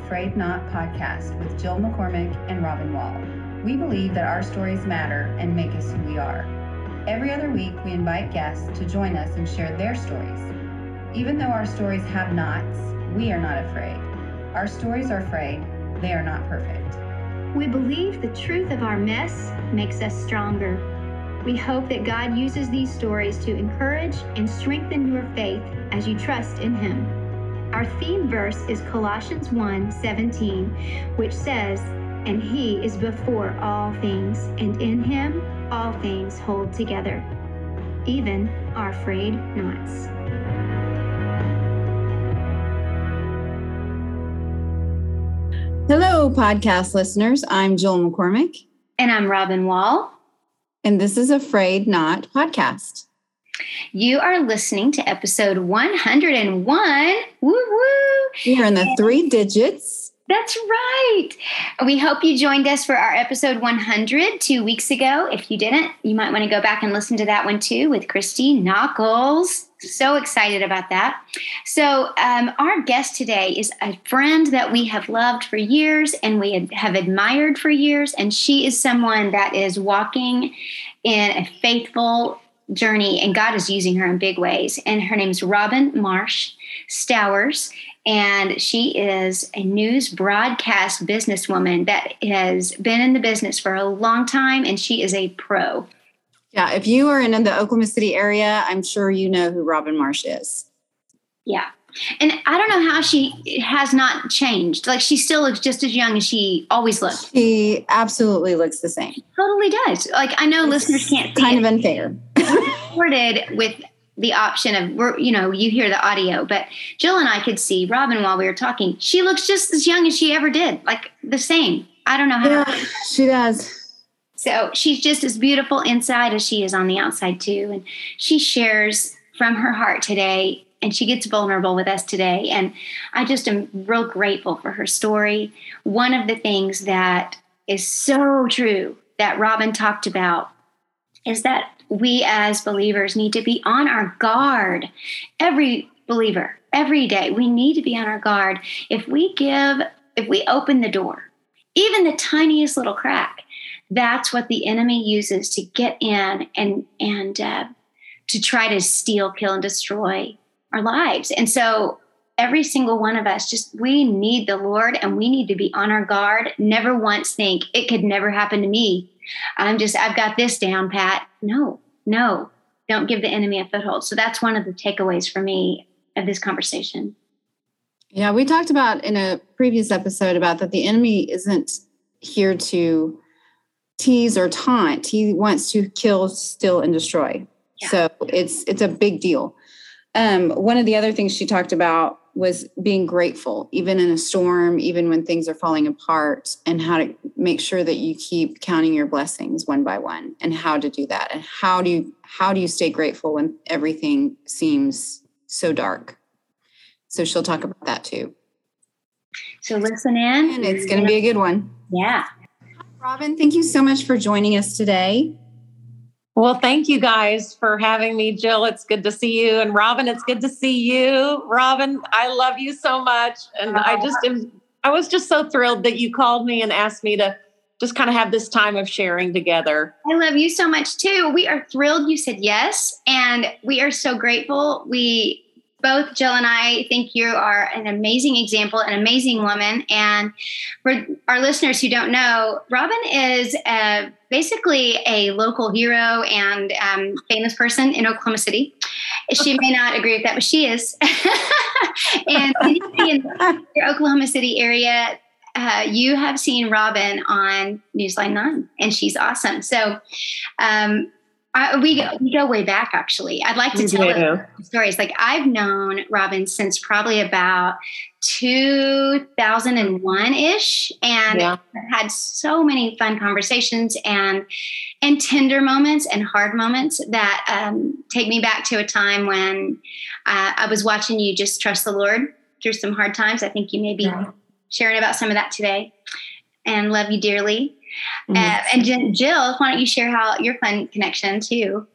A Frayed Knot podcast with Jill McCormick and Robin Wall. We believe that our stories matter and make us who we are. Every other week, we invite guests to join us and share their stories. Even though our stories have knots, we are not afraid. Our stories are afraid, they are not perfect. We believe the truth of our mess makes us stronger. We hope that God uses these stories to encourage and strengthen your faith as you trust in Him. Our theme verse is Colossians 1 17, which says, And He is before all things, and in Him all things hold together, even our frayed knots. Hello, podcast listeners. I'm Jill McCormick. And I'm Robin Wall. And this is A Frayed Knot podcast. You are listening to episode 101. Woo woo. You're in the three digits. That's right. We hope you joined us for our episode 100 two weeks ago. If you didn't, you might want to go back and listen to that one too with Christy Knuckles. So excited about that. So, um, our guest today is a friend that we have loved for years and we have admired for years. And she is someone that is walking in a faithful journey, and God is using her in big ways. And her name's Robin Marsh Stowers and she is a news broadcast businesswoman that has been in the business for a long time and she is a pro. Yeah, if you are in the Oklahoma City area, I'm sure you know who Robin Marsh is. Yeah. And I don't know how she has not changed. Like she still looks just as young as she always looked. She absolutely looks the same. Totally does. Like I know it's listeners can't see kind it. of unfair. recorded with the option of we're you know you hear the audio but jill and i could see robin while we were talking she looks just as young as she ever did like the same i don't know how yeah, she does so she's just as beautiful inside as she is on the outside too and she shares from her heart today and she gets vulnerable with us today and i just am real grateful for her story one of the things that is so true that robin talked about is that we as believers need to be on our guard. Every believer, every day, we need to be on our guard. If we give, if we open the door, even the tiniest little crack, that's what the enemy uses to get in and and uh, to try to steal, kill, and destroy our lives. And so every single one of us just we need the lord and we need to be on our guard never once think it could never happen to me I'm just, I've got this down, Pat. No, no, don't give the enemy a foothold. So that's one of the takeaways for me of this conversation. Yeah, we talked about in a previous episode about that the enemy isn't here to tease or taunt. He wants to kill, steal, and destroy. Yeah. So it's it's a big deal. Um, one of the other things she talked about was being grateful, even in a storm, even when things are falling apart, and how to make sure that you keep counting your blessings one by one, and how to do that, and how do you how do you stay grateful when everything seems so dark. So she'll talk about that too. So listen in, and it's going to be a good one. Yeah. Robin, thank you so much for joining us today. Well, thank you guys for having me, Jill. It's good to see you. And Robin, it's good to see you. Robin, I love you so much. And I just am, I was just so thrilled that you called me and asked me to just kind of have this time of sharing together. I love you so much too. We are thrilled you said yes. And we are so grateful. We both Jill and I think you are an amazing example, an amazing woman. And for our listeners who don't know, Robin is a, basically a local hero and um, famous person in Oklahoma City. She may not agree with that, but she is. and in the Oklahoma City area, uh, you have seen Robin on Newsline 9, and she's awesome. So, um, I, we go, we go way back. Actually, I'd like to tell stories. Like I've known Robin since probably about 2001 ish, and yeah. had so many fun conversations and and tender moments and hard moments that um, take me back to a time when uh, I was watching you just trust the Lord through some hard times. I think you may be yeah. sharing about some of that today, and love you dearly. Mm-hmm. Uh, and Jill, why don't you share how your fun connection too?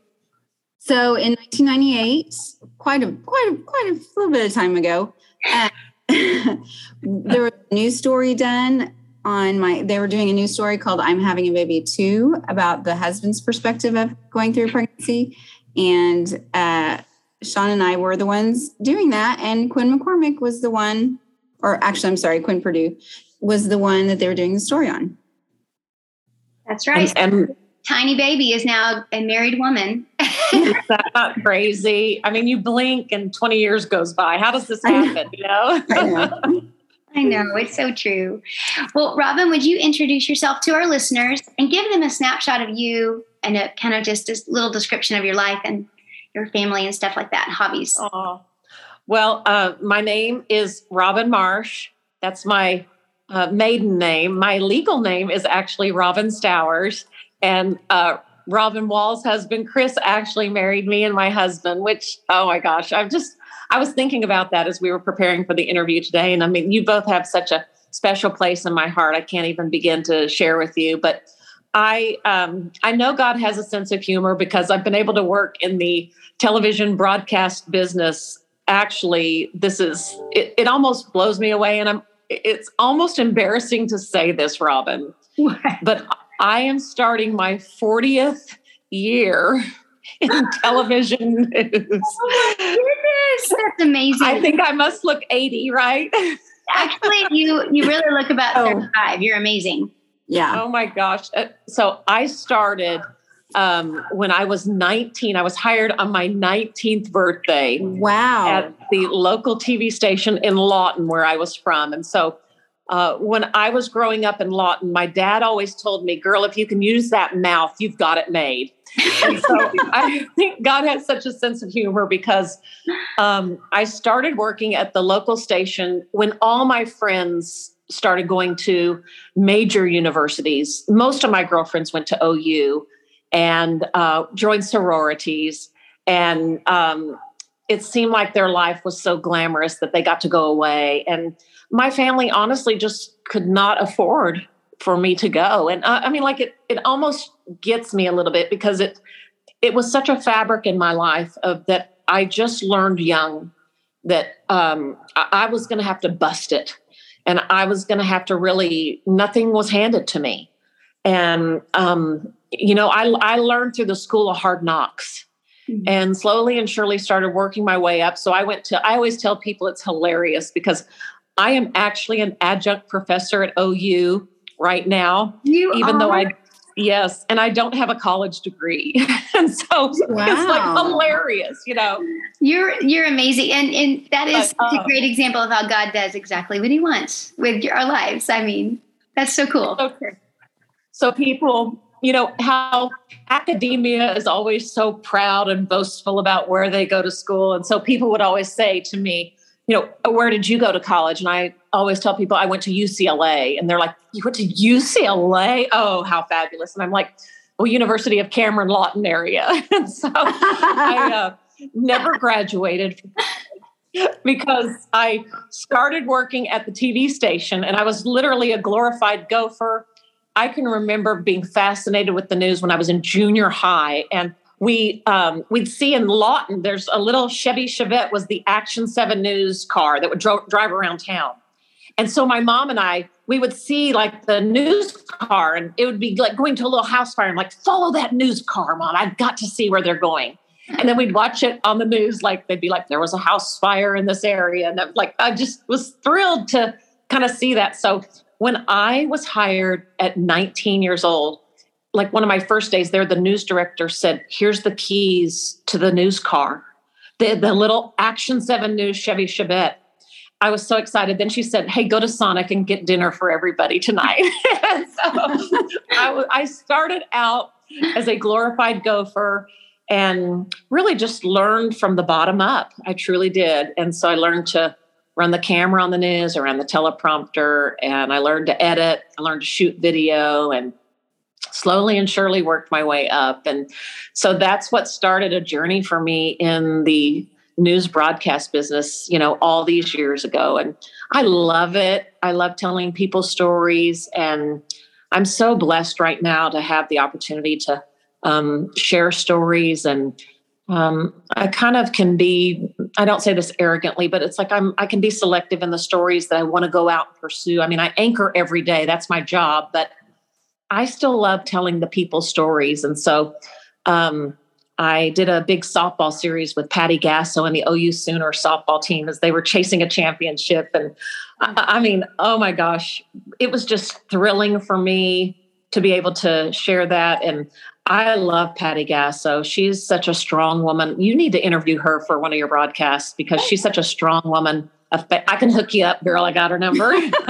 So in 1998, quite a quite a, quite a little bit of time ago, uh, there was a news story done on my they were doing a news story called i'm having a baby too about the husband's perspective of going through pregnancy and uh, sean and i were the ones doing that and quinn mccormick was the one or actually i'm sorry quinn purdue was the one that they were doing the story on that's right and, and tiny baby is now a married woman is that not crazy i mean you blink and 20 years goes by how does this happen you know, know. I know, it's so true. Well, Robin, would you introduce yourself to our listeners and give them a snapshot of you and a kind of just a little description of your life and your family and stuff like that, hobbies? Oh, well, uh, my name is Robin Marsh. That's my uh, maiden name. My legal name is actually Robin Stowers. And uh, Robin Wall's husband, Chris, actually married me and my husband, which, oh my gosh, I've just I was thinking about that as we were preparing for the interview today. And I mean, you both have such a special place in my heart. I can't even begin to share with you. But I um, I know God has a sense of humor because I've been able to work in the television broadcast business. Actually, this is it, it almost blows me away. And I'm it's almost embarrassing to say this, Robin. But I am starting my 40th year in television news. Oh my goodness, that's amazing. I think I must look 80, right? Actually, you you really look about oh. 35. You're amazing. Yeah. Oh my gosh. Uh, so I started um, when I was 19. I was hired on my 19th birthday. Wow. At the local TV station in Lawton, where I was from. And so uh, when I was growing up in Lawton, my dad always told me, "Girl, if you can use that mouth, you've got it made." And so I think God has such a sense of humor because um, I started working at the local station when all my friends started going to major universities. Most of my girlfriends went to OU and uh, joined sororities, and um, it seemed like their life was so glamorous that they got to go away and my family honestly just could not afford for me to go. And uh, I mean, like it, it almost gets me a little bit because it, it was such a fabric in my life of that I just learned young that um, I, I was going to have to bust it, and I was going to have to really. Nothing was handed to me, and um, you know, I I learned through the school of hard knocks. Mm-hmm. And slowly and surely started working my way up. So I went to, I always tell people it's hilarious because I am actually an adjunct professor at OU right now. You even are? though I yes, and I don't have a college degree. and so wow. it's like hilarious, you know. You're you're amazing. And and that is but, uh, a great example of how God does exactly what he wants with our lives. I mean, that's so cool. Okay. So people you know how academia is always so proud and boastful about where they go to school and so people would always say to me you know, where did you go to college? And I always tell people I went to UCLA, and they're like, you went to UCLA? Oh, how fabulous! And I'm like, well, University of Cameron Lawton area. and so I uh, never graduated because I started working at the TV station, and I was literally a glorified gopher. I can remember being fascinated with the news when I was in junior high, and we um, we'd see in Lawton, there's a little Chevy Chevette was the Action Seven News car that would dro- drive around town, and so my mom and I we would see like the news car, and it would be like going to a little house fire. and like, follow that news car, mom. I've got to see where they're going. And then we'd watch it on the news, like they'd be like, there was a house fire in this area, and like I just was thrilled to kind of see that. So when I was hired at 19 years old like one of my first days there, the news director said, Here's the keys to the news car, the, the little Action 7 News Chevy Chevette. I was so excited. Then she said, Hey, go to Sonic and get dinner for everybody tonight. so I, I started out as a glorified gopher and really just learned from the bottom up. I truly did. And so I learned to run the camera on the news, around the teleprompter, and I learned to edit, I learned to shoot video and slowly and surely worked my way up. And so that's what started a journey for me in the news broadcast business, you know, all these years ago. And I love it. I love telling people stories. And I'm so blessed right now to have the opportunity to um, share stories and um, I kind of can be, I don't say this arrogantly, but it's like I'm, I can be selective in the stories that I want to go out and pursue. I mean, I anchor every day, that's my job, but I still love telling the people stories. And so um, I did a big softball series with Patty Gasso and the OU Sooner softball team as they were chasing a championship. And I, I mean, oh my gosh, it was just thrilling for me to be able to share that. And I love Patty Gasso. She's such a strong woman. You need to interview her for one of your broadcasts because she's such a strong woman. I can hook you up, girl. I got her number.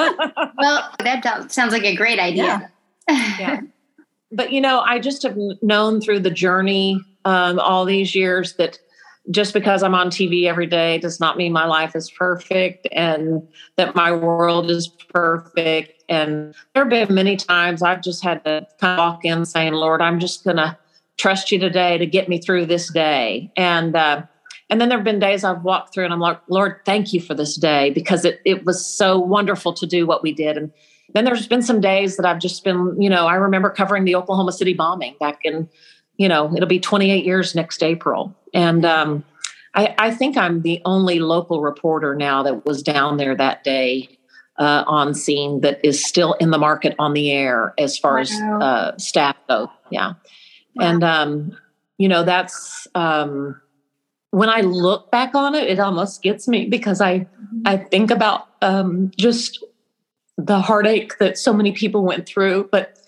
well, that sounds like a great idea. Yeah. yeah. But, you know, I just have known through the journey um, all these years that just because I'm on TV every day does not mean my life is perfect and that my world is perfect. And there have been many times I've just had to kind walk in saying, Lord, I'm just going to trust you today to get me through this day. And, uh, and then there have been days I've walked through and I'm like, Lord, thank you for this day because it, it was so wonderful to do what we did. And then there's been some days that I've just been, you know, I remember covering the Oklahoma City bombing back in you know, it'll be 28 years next April. And um, I, I, think I'm the only local reporter now that was down there that day uh, on scene that is still in the market on the air as far wow. as uh, staff go. Yeah. Wow. And, um, you know, that's um, when I look back on it, it almost gets me because I, mm-hmm. I think about um, just the heartache that so many people went through. But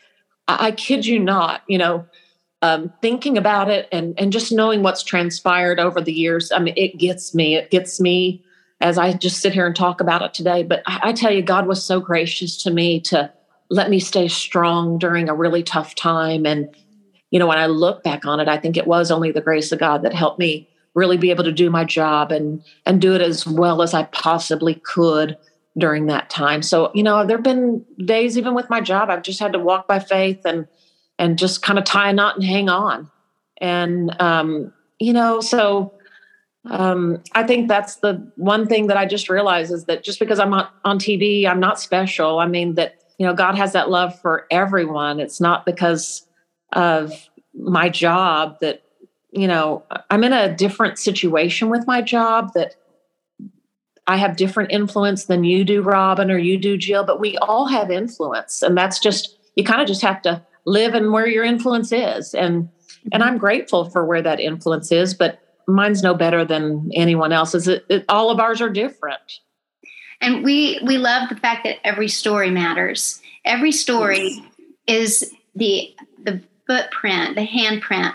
I, I kid you not, you know, um, thinking about it and and just knowing what's transpired over the years i mean it gets me it gets me as i just sit here and talk about it today but I, I, tell you god was so gracious to me to let me stay strong during a really tough time and you know when i look back on it i think it was only the grace of god that helped me really be able to do my job and and do it as well as i possibly could during that time so you know there've been days even with my job i've just had to walk by faith and and just kind of tie a knot and hang on. And, um, you know, so um, I think that's the one thing that I just realized is that just because I'm on, TV, I'm not special. I mean, that, you know, God has that love for everyone. It's not because of my job that, you know, I'm in a different situation with my job that I have different influence than you do, Robin, or you do, Jill, but we all have influence. And that's just, you kind of just have to live and where your influence is and and i'm grateful for where that influence is but mine's no better than anyone else's. It, it, all of ours are different. And we we love the fact that every story matters. Every story is the the footprint the handprint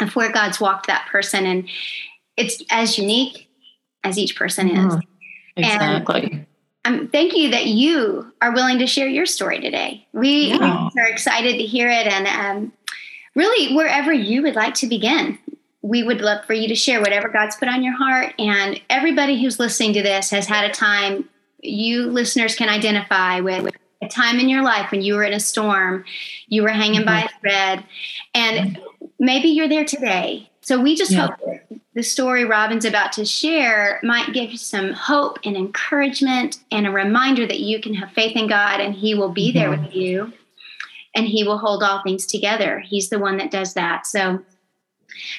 of where god's walked that person. And it's as unique as each person is. Mm-hmm. exactly. And um, thank you that you are willing to share your story today. We yeah. are excited to hear it, and um, really, wherever you would like to begin, we would love for you to share whatever God's put on your heart. And everybody who's listening to this has had a time you listeners can identify with a time in your life when you were in a storm, you were hanging mm-hmm. by a thread, and maybe you're there today. So we just yeah. hope the story Robin's about to share might give you some hope and encouragement and a reminder that you can have faith in God and He will be there with you and He will hold all things together. He's the one that does that. So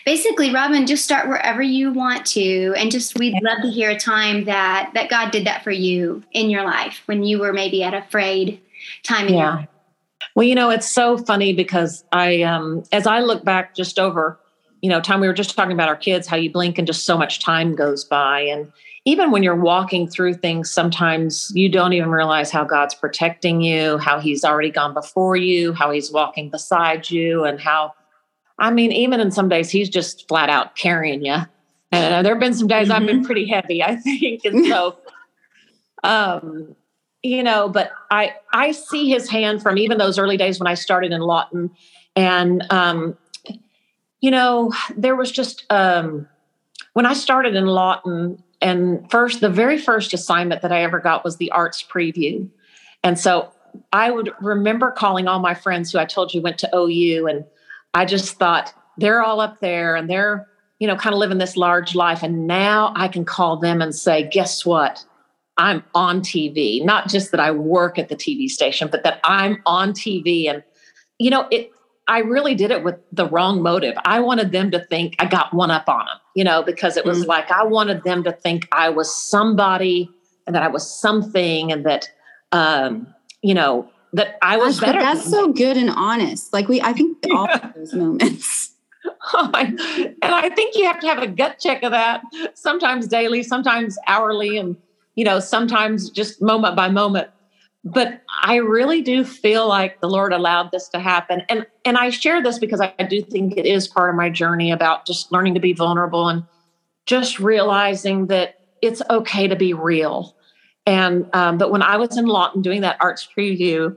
basically robin just start wherever you want to and just we'd love to hear a time that that god did that for you in your life when you were maybe at a frayed time in yeah. well you know it's so funny because i um as i look back just over you know, time we were just talking about our kids, how you blink and just so much time goes by. And even when you're walking through things, sometimes you don't even realize how God's protecting you, how He's already gone before you, how He's walking beside you, and how, I mean, even in some days, He's just flat out carrying you. And uh, there have been some days mm-hmm. I've been mm-hmm. pretty heavy, I think. And so, um, you know, but I I see His hand from even those early days when I started in Lawton, and um, you know, there was just um, when I started in Lawton, and first, the very first assignment that I ever got was the arts preview. And so I would remember calling all my friends who I told you went to OU, and I just thought they're all up there and they're, you know, kind of living this large life. And now I can call them and say, guess what? I'm on TV. Not just that I work at the TV station, but that I'm on TV. And, you know, it I really did it with the wrong motive. I wanted them to think I got one up on them, you know, because it was mm-hmm. like I wanted them to think I was somebody and that I was something and that, um, you know, that I was Gosh, better. that's so good and honest. Like we, I think all of those moments. Oh, and I think you have to have a gut check of that sometimes daily, sometimes hourly, and you know, sometimes just moment by moment. But I really do feel like the Lord allowed this to happen. And and I share this because I do think it is part of my journey about just learning to be vulnerable and just realizing that it's okay to be real. And um, but when I was in Lawton doing that arts preview,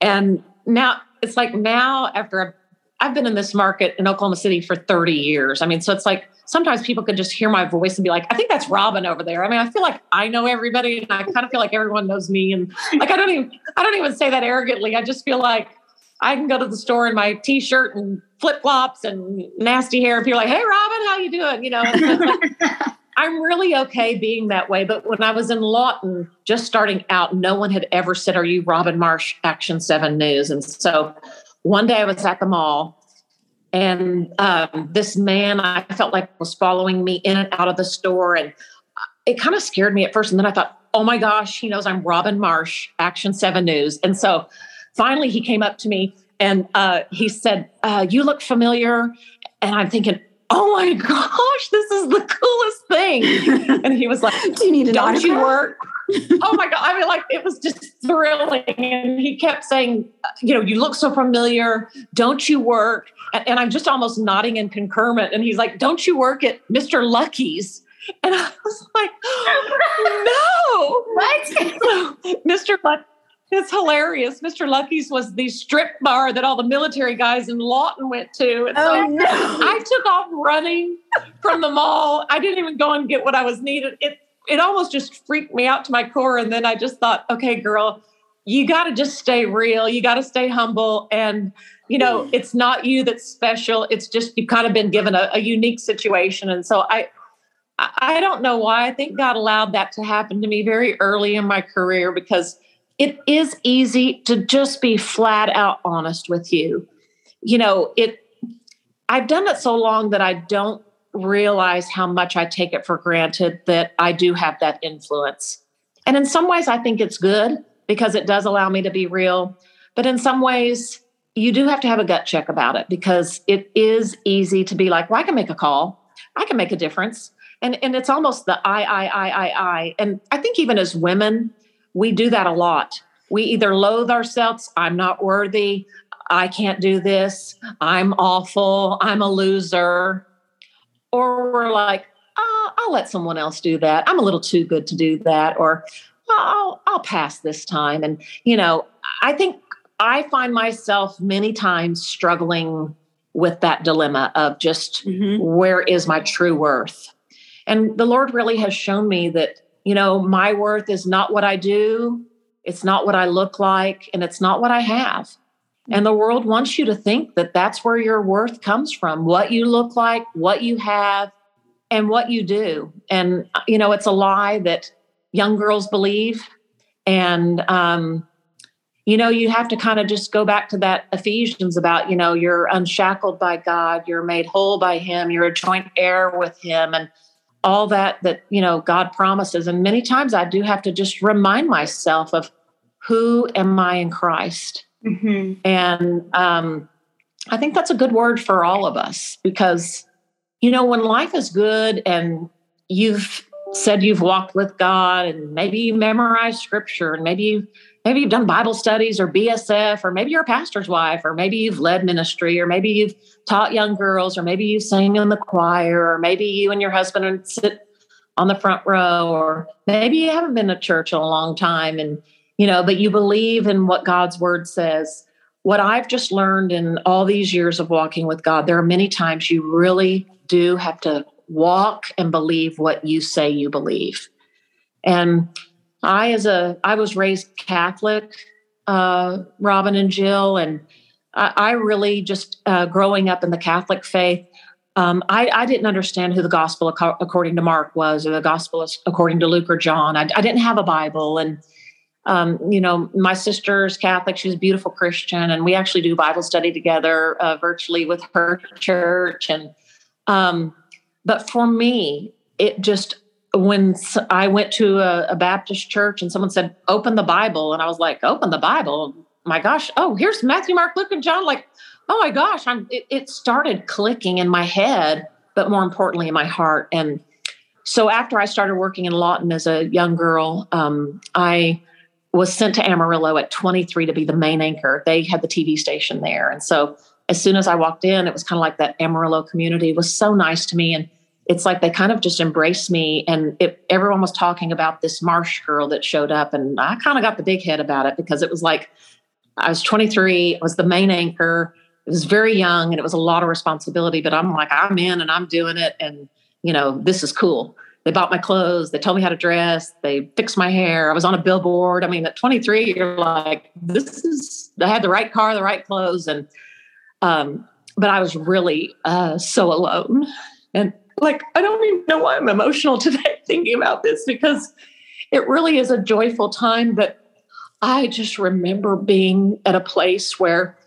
and now it's like now after I've been in this market in Oklahoma City for 30 years. I mean, so it's like sometimes people can just hear my voice and be like, I think that's Robin over there. I mean, I feel like I know everybody and I kind of feel like everyone knows me. And like I don't even I don't even say that arrogantly. I just feel like I can go to the store in my t-shirt and flip-flops and nasty hair and people are like, hey Robin, how you doing? You know, like, I'm really okay being that way. But when I was in Lawton, just starting out, no one had ever said, Are you Robin Marsh, Action 7 News? And so one day I was at the mall and um, this man I felt like was following me in and out of the store. And it kind of scared me at first. And then I thought, oh my gosh, he knows I'm Robin Marsh, Action 7 News. And so finally he came up to me and uh, he said, uh, You look familiar. And I'm thinking, oh my gosh, this is the coolest thing. And he was like, Do you need an Don't you work? oh my God. I mean, like, it was just thrilling. And he kept saying, You know, you look so familiar. Don't you work? And, and I'm just almost nodding in concurrent. And he's like, Don't you work at Mr. Lucky's? And I was like, no. What? So, Mr. Lucky it's hilarious. Mr. Lucky's was the strip bar that all the military guys in Lawton went to. And oh, so no. I took off running from the mall. I didn't even go and get what I was needed. It it almost just freaked me out to my core. And then I just thought, okay, girl, you got to just stay real. You got to stay humble. And, you know, mm. it's not you that's special. It's just you've kind of been given a, a unique situation. And so I, I don't know why. I think God allowed that to happen to me very early in my career because it is easy to just be flat out honest with you. You know, it I've done it so long that I don't realize how much I take it for granted that I do have that influence. And in some ways I think it's good because it does allow me to be real, but in some ways you do have to have a gut check about it because it is easy to be like, well, I can make a call. I can make a difference. And and it's almost the I, I, I, I, I. And I think even as women, we do that a lot. We either loathe ourselves, I'm not worthy, I can't do this, I'm awful, I'm a loser. Or we're like, oh, I'll let someone else do that. I'm a little too good to do that. Or I'll, I'll pass this time. And, you know, I think I find myself many times struggling with that dilemma of just mm-hmm. where is my true worth? And the Lord really has shown me that you know, my worth is not what I do, it's not what I look like, and it's not what I have. And the world wants you to think that that's where your worth comes from what you look like, what you have, and what you do. And, you know, it's a lie that young girls believe. And, um, you know, you have to kind of just go back to that Ephesians about, you know, you're unshackled by God, you're made whole by Him, you're a joint heir with Him. And, all that that you know god promises and many times i do have to just remind myself of who am i in christ mm-hmm. and um, i think that's a good word for all of us because you know when life is good and you've said you've walked with god and maybe you memorized scripture and maybe you maybe you've done Bible studies or BSF, or maybe you're a pastor's wife, or maybe you've led ministry, or maybe you've taught young girls, or maybe you sang in the choir, or maybe you and your husband sit on the front row, or maybe you haven't been to church in a long time and you know, but you believe in what God's word says. What I've just learned in all these years of walking with God, there are many times you really do have to walk and believe what you say you believe. And I, as a, I was raised Catholic, uh, Robin and Jill, and I, I really just uh, growing up in the Catholic faith. Um, I, I, didn't understand who the gospel according to Mark was, or the gospel according to Luke or John. I, I didn't have a Bible, and um, you know, my sister's Catholic. She's a beautiful Christian, and we actually do Bible study together uh, virtually with her church. And um, but for me, it just when I went to a, a, Baptist church and someone said, "Open the Bible," and I was like, "Open the Bible." My gosh! Oh, here's Matthew, Mark, Luke, and John. Like, oh my gosh! I'm. It, it started clicking in my head, but more importantly, in my heart. And so after I started working in Lawton as a young girl, um, I was sent to Amarillo at 23 to be the main anchor. They had the TV station there. And so as soon as I walked in, it was kind of like that Amarillo community was so nice to me. And it's like they kind of just embraced me. And it, everyone was talking about this Marsh girl that showed up. And I kind of got the big head about it because it was like I was 23, I was the main anchor. It was very young and it was a lot of responsibility, but I'm like, I'm in and I'm doing it. And, you know, this is cool. They bought my clothes. They told me how to dress. They fixed my hair. I was on a billboard. I mean, at 23, you're like, this is, I had the right car, the right clothes. And, um, but I was really uh, so alone. And like, I don't even know why I'm emotional today thinking about this because it really is a joyful time. But I just remember being at a place where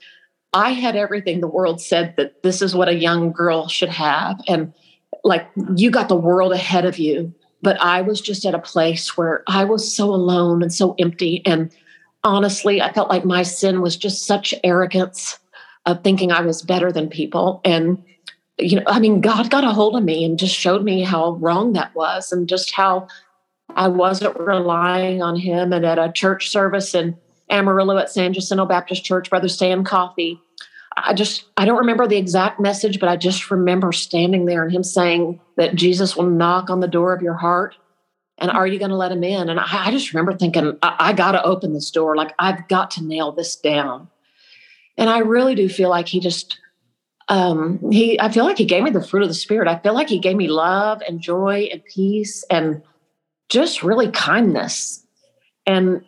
I had everything the world said that this is what a young girl should have. And like you got the world ahead of you but i was just at a place where i was so alone and so empty and honestly i felt like my sin was just such arrogance of thinking i was better than people and you know i mean god got a hold of me and just showed me how wrong that was and just how i wasn't relying on him and at a church service in amarillo at san jacinto baptist church brother Sam coffey I just, I don't remember the exact message, but I just remember standing there and him saying that Jesus will knock on the door of your heart. And are you going to let him in? And I, I just remember thinking, I, I got to open this door. Like, I've got to nail this down. And I really do feel like he just, um, he, I feel like he gave me the fruit of the spirit. I feel like he gave me love and joy and peace and just really kindness. And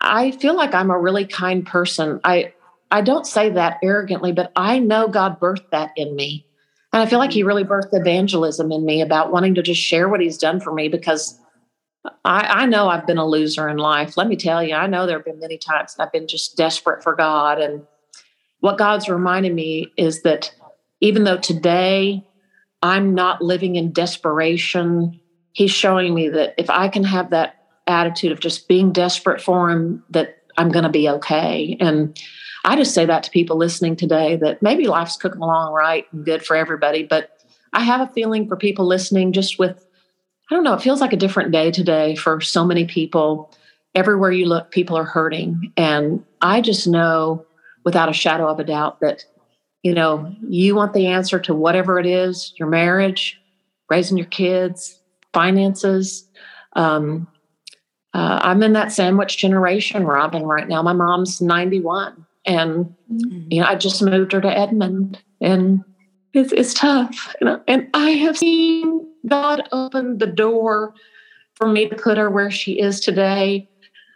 I feel like I'm a really kind person. I, I don't say that arrogantly, but I know God birthed that in me. And I feel like He really birthed evangelism in me about wanting to just share what He's done for me because I, I know I've been a loser in life. Let me tell you, I know there have been many times I've been just desperate for God. And what God's reminding me is that even though today I'm not living in desperation, He's showing me that if I can have that attitude of just being desperate for Him, that I'm going to be okay. And I just say that to people listening today that maybe life's cooking along right and good for everybody, but I have a feeling for people listening just with, I don't know, it feels like a different day today for so many people. Everywhere you look, people are hurting. And I just know without a shadow of a doubt that, you know, you want the answer to whatever it is your marriage, raising your kids, finances. Um, uh, I'm in that sandwich generation, Robin, right now. My mom's 91 and mm-hmm. you know i just moved her to edmond and it's, it's tough you know? and i have seen god open the door for me to put her where she is today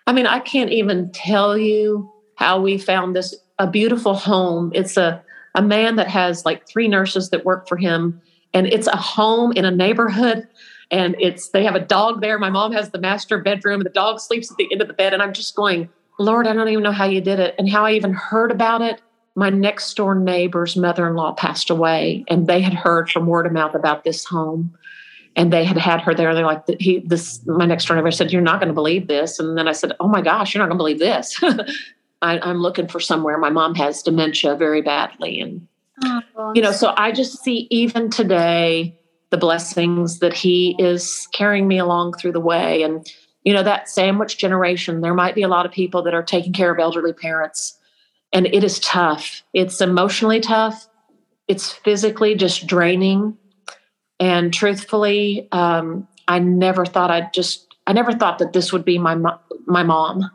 i mean i can't even tell you how we found this a beautiful home it's a a man that has like three nurses that work for him and it's a home in a neighborhood and it's they have a dog there my mom has the master bedroom and the dog sleeps at the end of the bed and i'm just going Lord, I don't even know how you did it. And how I even heard about it, my next door neighbor's mother in law passed away, and they had heard from word of mouth about this home. And they had had her there. They're like, he, this, my next door neighbor said, You're not going to believe this. And then I said, Oh my gosh, you're not going to believe this. I, am looking for somewhere. My mom has dementia very badly. And, oh, you know, so I just see even today the blessings that he is carrying me along through the way. And you know that sandwich generation there might be a lot of people that are taking care of elderly parents and it is tough it's emotionally tough it's physically just draining and truthfully um, i never thought i'd just i never thought that this would be my my mom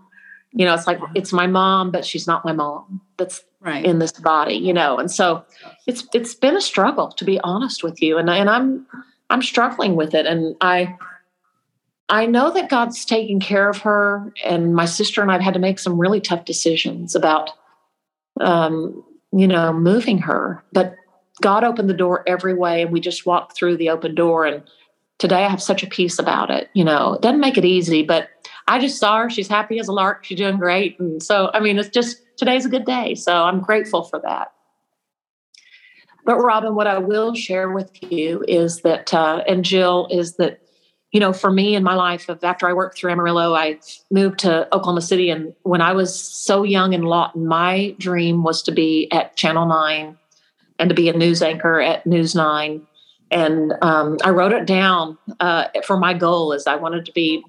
you know it's like it's my mom but she's not my mom that's right. in this body you know and so it's it's been a struggle to be honest with you and and i'm i'm struggling with it and i I know that God's taking care of her, and my sister and I've had to make some really tough decisions about, um, you know, moving her. But God opened the door every way, and we just walked through the open door. And today I have such a peace about it. You know, it doesn't make it easy, but I just saw her. She's happy as a lark. She's doing great. And so, I mean, it's just today's a good day. So I'm grateful for that. But Robin, what I will share with you is that, uh, and Jill, is that, you know, for me in my life, of after I worked through Amarillo, I moved to Oklahoma City. And when I was so young in Lawton, my dream was to be at Channel 9 and to be a news anchor at News 9. And um, I wrote it down uh, for my goal is I wanted to be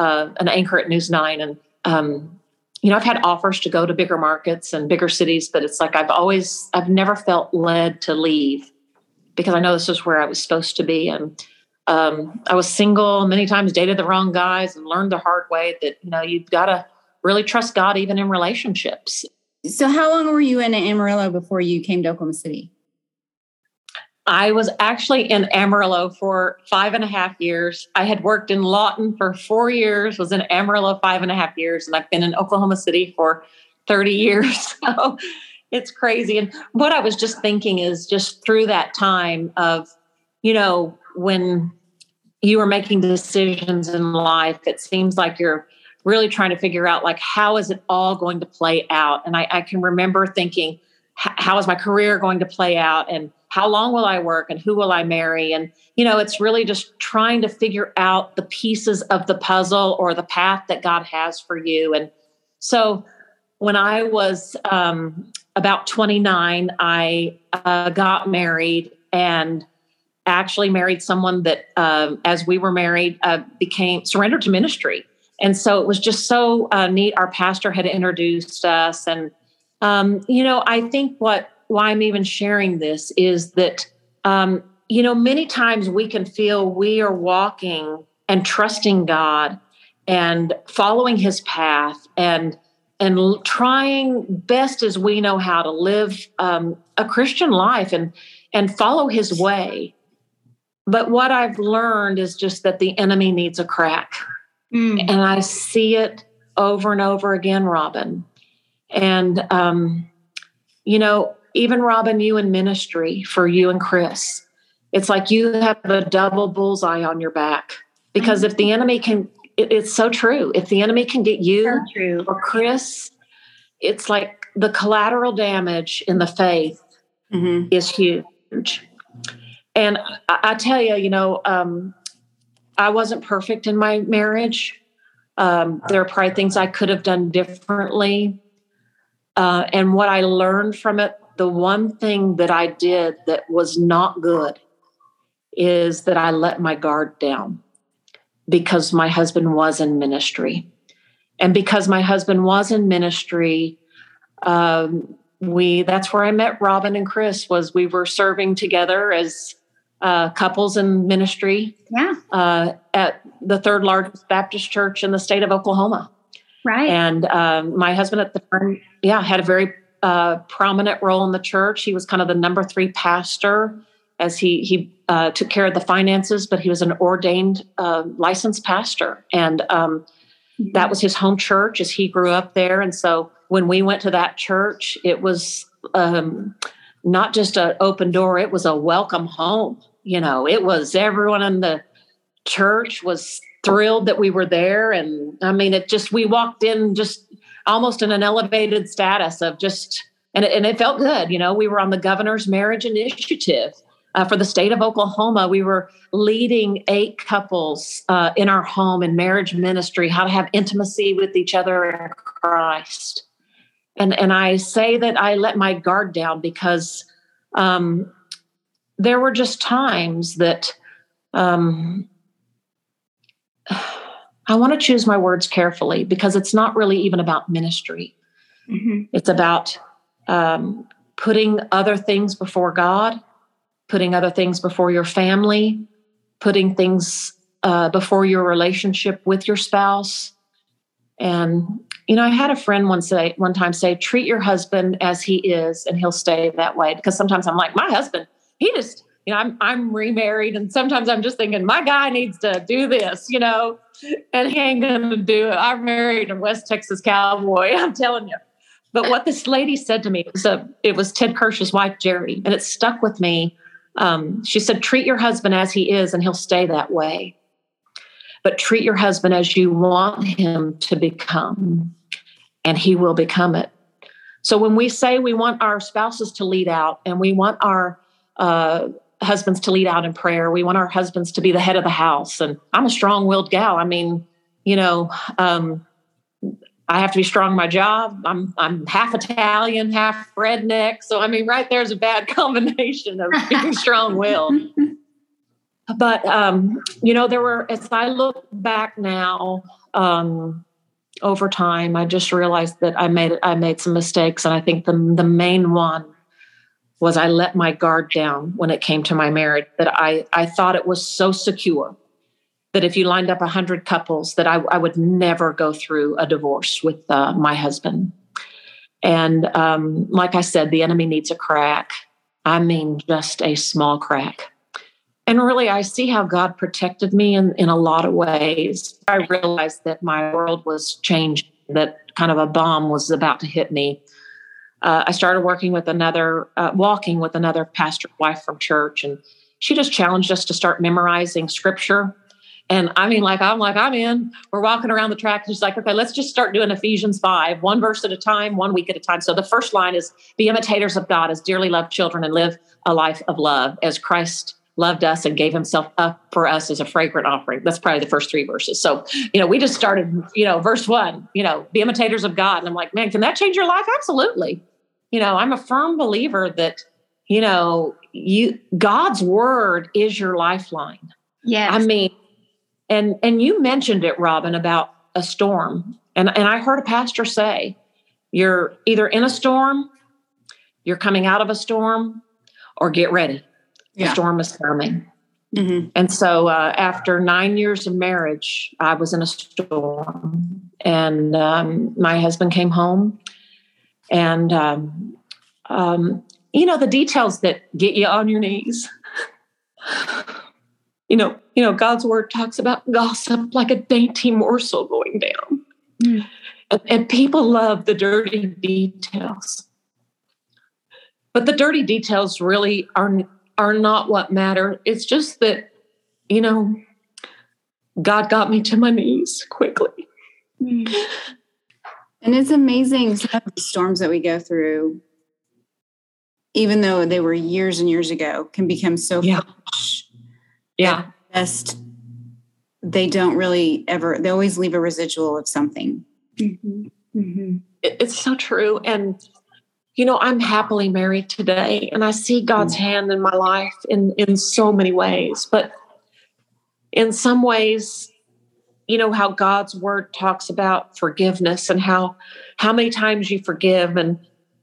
uh, an anchor at News 9. And um, you know, I've had offers to go to bigger markets and bigger cities, but it's like I've always, I've never felt led to leave because I know this is where I was supposed to be. And um, I was single, many times dated the wrong guys, and learned the hard way that, you know, you've got to really trust God even in relationships. So, how long were you in Amarillo before you came to Oklahoma City? I was actually in Amarillo for five and a half years. I had worked in Lawton for four years, was in Amarillo five and a half years, and I've been in Oklahoma City for 30 years. So it's crazy. And what I was just thinking is just through that time of, you know, when you are making decisions in life, it seems like you're really trying to figure out like how is it all going to play out. And I, I can remember thinking, how is my career going to play out? And how long will I work and who will I marry? And, you know, it's really just trying to figure out the pieces of the puzzle or the path that God has for you. And so when I was um, about 29, I uh, got married and actually married someone that, uh, as we were married, uh, became surrendered to ministry. And so it was just so uh, neat. Our pastor had introduced us. And, um, you know, I think what why I'm even sharing this is that, um, you know, many times we can feel we are walking and trusting God and following his path and and trying best as we know how to live um, a Christian life and and follow his way. But what I've learned is just that the enemy needs a crack. Mm. And I see it over and over again, Robin. And, um, you know, even Robin, you in ministry for you and Chris, it's like you have a double bullseye on your back. Because if the enemy can, it, it's so true. If the enemy can get you so or Chris, it's like the collateral damage in the faith mm-hmm. is huge. And I, I, tell you, you know, um, I wasn't perfect in my marriage. Um, there are probably things I could have done differently. Uh, and what I learned from it the one thing that I did that was not good is that I let my guard down because my husband was in ministry. And because my husband was in ministry, um, we that's where I met Robin and Chris was we were serving together as uh, couples in ministry yeah. Uh, at the third largest Baptist church in the state of Oklahoma. Right. And um, my husband at the time, yeah, had a very uh, prominent role in the church. He was kind of the number three pastor as he he uh, took care of the finances, but he was an ordained uh, licensed pastor, and um, mm-hmm. that was his home church as he grew up there. And so when we went to that church, it was um, not just an open door; it was a welcome home. You know, it was everyone in the church was thrilled that we were there, and I mean, it just we walked in just almost in an elevated status of just and it, and it felt good you know we were on the governor's marriage initiative. Uh, for the state of oklahoma we were leading eight couples uh, in our home in marriage ministry how to have intimacy with each other in christ. And and i say that i let my guard down because um, there were just times that um, I want to choose my words carefully because it's not really even about ministry. Mm-hmm. It's about um, putting other things before God, putting other things before your family, putting things uh, before your relationship with your spouse. And you know, I had a friend one say one time say, "Treat your husband as he is, and he'll stay that way." Because sometimes I'm like, my husband, he just you know, I'm I'm remarried, and sometimes I'm just thinking my guy needs to do this, you know, and he ain't gonna do it. I married a West Texas cowboy. I'm telling you. But what this lady said to me was a, it was Ted Kirsch's wife, Jerry, and it stuck with me. Um, she said, "Treat your husband as he is, and he'll stay that way." but treat your husband as you want him to become, and he will become it. So when we say we want our spouses to lead out and we want our uh, husbands to lead out in prayer, we want our husbands to be the head of the house. And I'm a strong willed gal. I mean, you know, um, I have to be strong in my job. I'm I'm half Italian, half redneck. So I mean, right there's a bad combination of being strong willed. But um, you know, there were as I look back now, um, over time, I just realized that I made I made some mistakes, and I think the the main one was I let my guard down when it came to my marriage. That I I thought it was so secure that if you lined up a hundred couples, that I, I, would never go through a divorce with uh, my husband. And um, like I said, the enemy needs a crack. I mean, just a small crack. And really, I see how God protected me in, in a lot of ways. I realized that my world was changing, that kind of a bomb was about to hit me. Uh, I started working with another, uh, walking with another pastor wife from church, and she just challenged us to start memorizing scripture. And I mean, like, I'm like, I'm in. We're walking around the track. She's like, okay, let's just start doing Ephesians 5, one verse at a time, one week at a time. So the first line is be imitators of God as dearly loved children and live a life of love as Christ loved us and gave himself up for us as a fragrant offering. That's probably the first three verses. So, you know, we just started, you know, verse one, you know, be imitators of God. And I'm like, man, can that change your life? Absolutely. You know, I'm a firm believer that, you know, you God's word is your lifeline. Yeah. I mean, and and you mentioned it, Robin, about a storm. And and I heard a pastor say, you're either in a storm, you're coming out of a storm, or get ready yeah. the storm is coming. Mm-hmm. And so, uh, after nine years of marriage, I was in a storm, and um, my husband came home, and um, um, you know the details that get you on your knees. you know, you know, God's word talks about gossip like a dainty morsel going down, mm. and, and people love the dirty details. But the dirty details really are are not what matter. It's just that, you know, God got me to my knees quickly. And it's amazing some of the storms that we go through, even though they were years and years ago, can become so yeah. fresh. Yeah. Just they don't really ever, they always leave a residual of something. Mm-hmm. Mm-hmm. It's so true. And you know, I'm happily married today and I see God's mm. hand in my life in, in so many ways. But in some ways, you know, how God's word talks about forgiveness and how how many times you forgive. And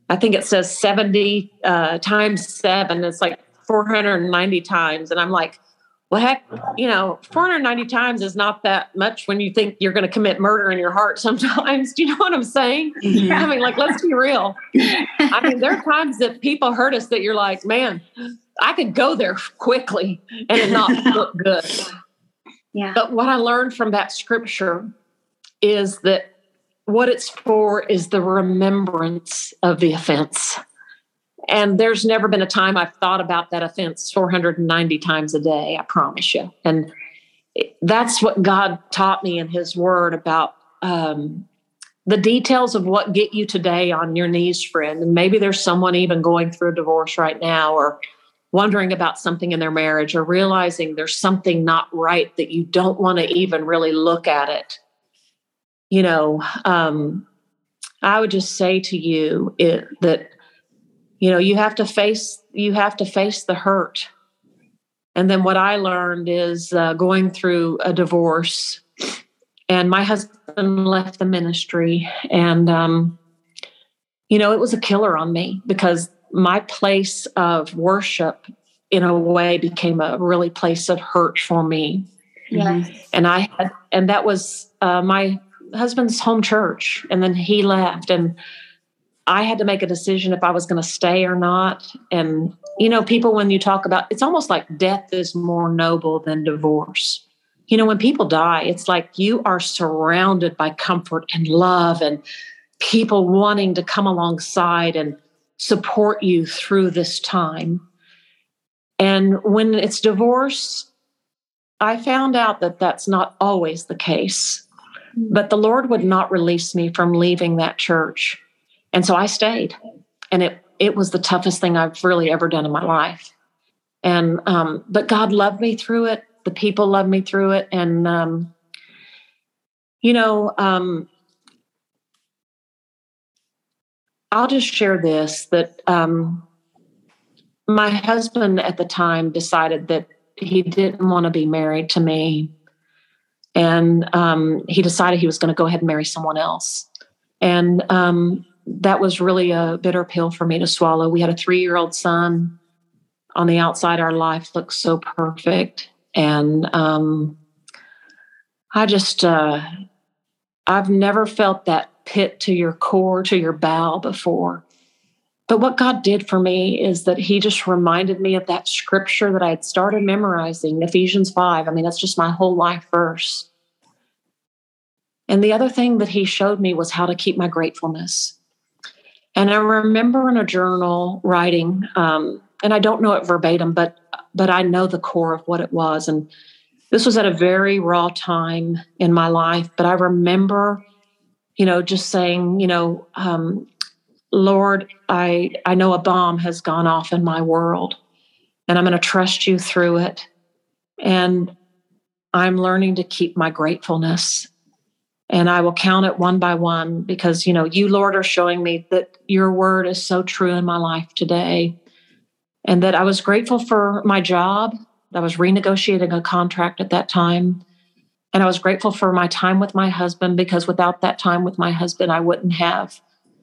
I think it says 70 uh, times seven. It's like 490 times. And I'm like, well, heck, you know, 490 times is not that much when you think you're going to commit murder in your heart sometimes. Do you know what I'm saying? Mm-hmm. I mean, like, let's be real. I mean, there are times that people hurt us that you're like, man, I could go there quickly and it not look good. Yeah. But what I learned from that scripture is that what it's for is the remembrance of the offense. And there's never been a time I've thought about that offense 490 times a day, I promise you. And that's what God taught me in His Word about um, the details of what get you today on your knees, friend. And maybe there's someone even going through a divorce right now or wondering about something in their marriage or realizing there's something not right that you don't want to even really look at it. You know, um, I would just say to you it, that you know you have to face you have to face the hurt and then what i learned is uh, going through a divorce and my husband left the ministry and um, you know it was a killer on me because my place of worship in a way became a really place of hurt for me yeah and i had and that was uh, my husband's home church and then he left and I had to make a decision if I was going to stay or not. And, you know, people, when you talk about it's almost like death is more noble than divorce. You know, when people die, it's like you are surrounded by comfort and love and people wanting to come alongside and support you through this time. And when it's divorce, I found out that that's not always the case. But the Lord would not release me from leaving that church. And so I stayed. And it it was the toughest thing I've really ever done in my life. And um, but God loved me through it. The people loved me through it. And um, you know, um, I'll just share this that um, my husband at the time decided that he didn't want to be married to me. And um, he decided he was going to go ahead and marry someone else. And um, that was really a bitter pill for me to swallow. We had a three year old son. On the outside, our life looked so perfect. And um, I just, uh, I've never felt that pit to your core, to your bow before. But what God did for me is that He just reminded me of that scripture that I had started memorizing, Ephesians 5. I mean, that's just my whole life verse. And the other thing that He showed me was how to keep my gratefulness. And I remember in a journal writing, um, and I don't know it verbatim, but but I know the core of what it was. And this was at a very raw time in my life. But I remember you know, just saying, you know, um, Lord, I I know a bomb has gone off in my world, and I'm going to trust you through it. And I'm learning to keep my gratefulness. And I will count it one by one because, you know, you, Lord, are showing me that your word is so true in my life today. And that I was grateful for my job. I was renegotiating a contract at that time. And I was grateful for my time with my husband because without that time with my husband, I wouldn't have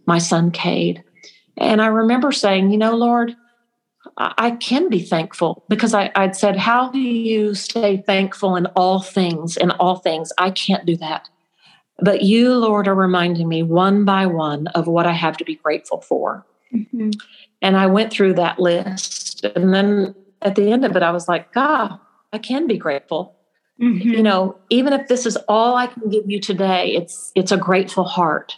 my son, Cade. And I remember saying, you know, Lord, I can be thankful because I, would said, How do you stay thankful in all things? In all things, I can't do that. But you, Lord, are reminding me one by one of what I have to be grateful for. Mm-hmm. And I went through that list. And then at the end of it, I was like, God, I can be grateful. Mm-hmm. You know, even if this is all I can give you today, it's it's a grateful heart.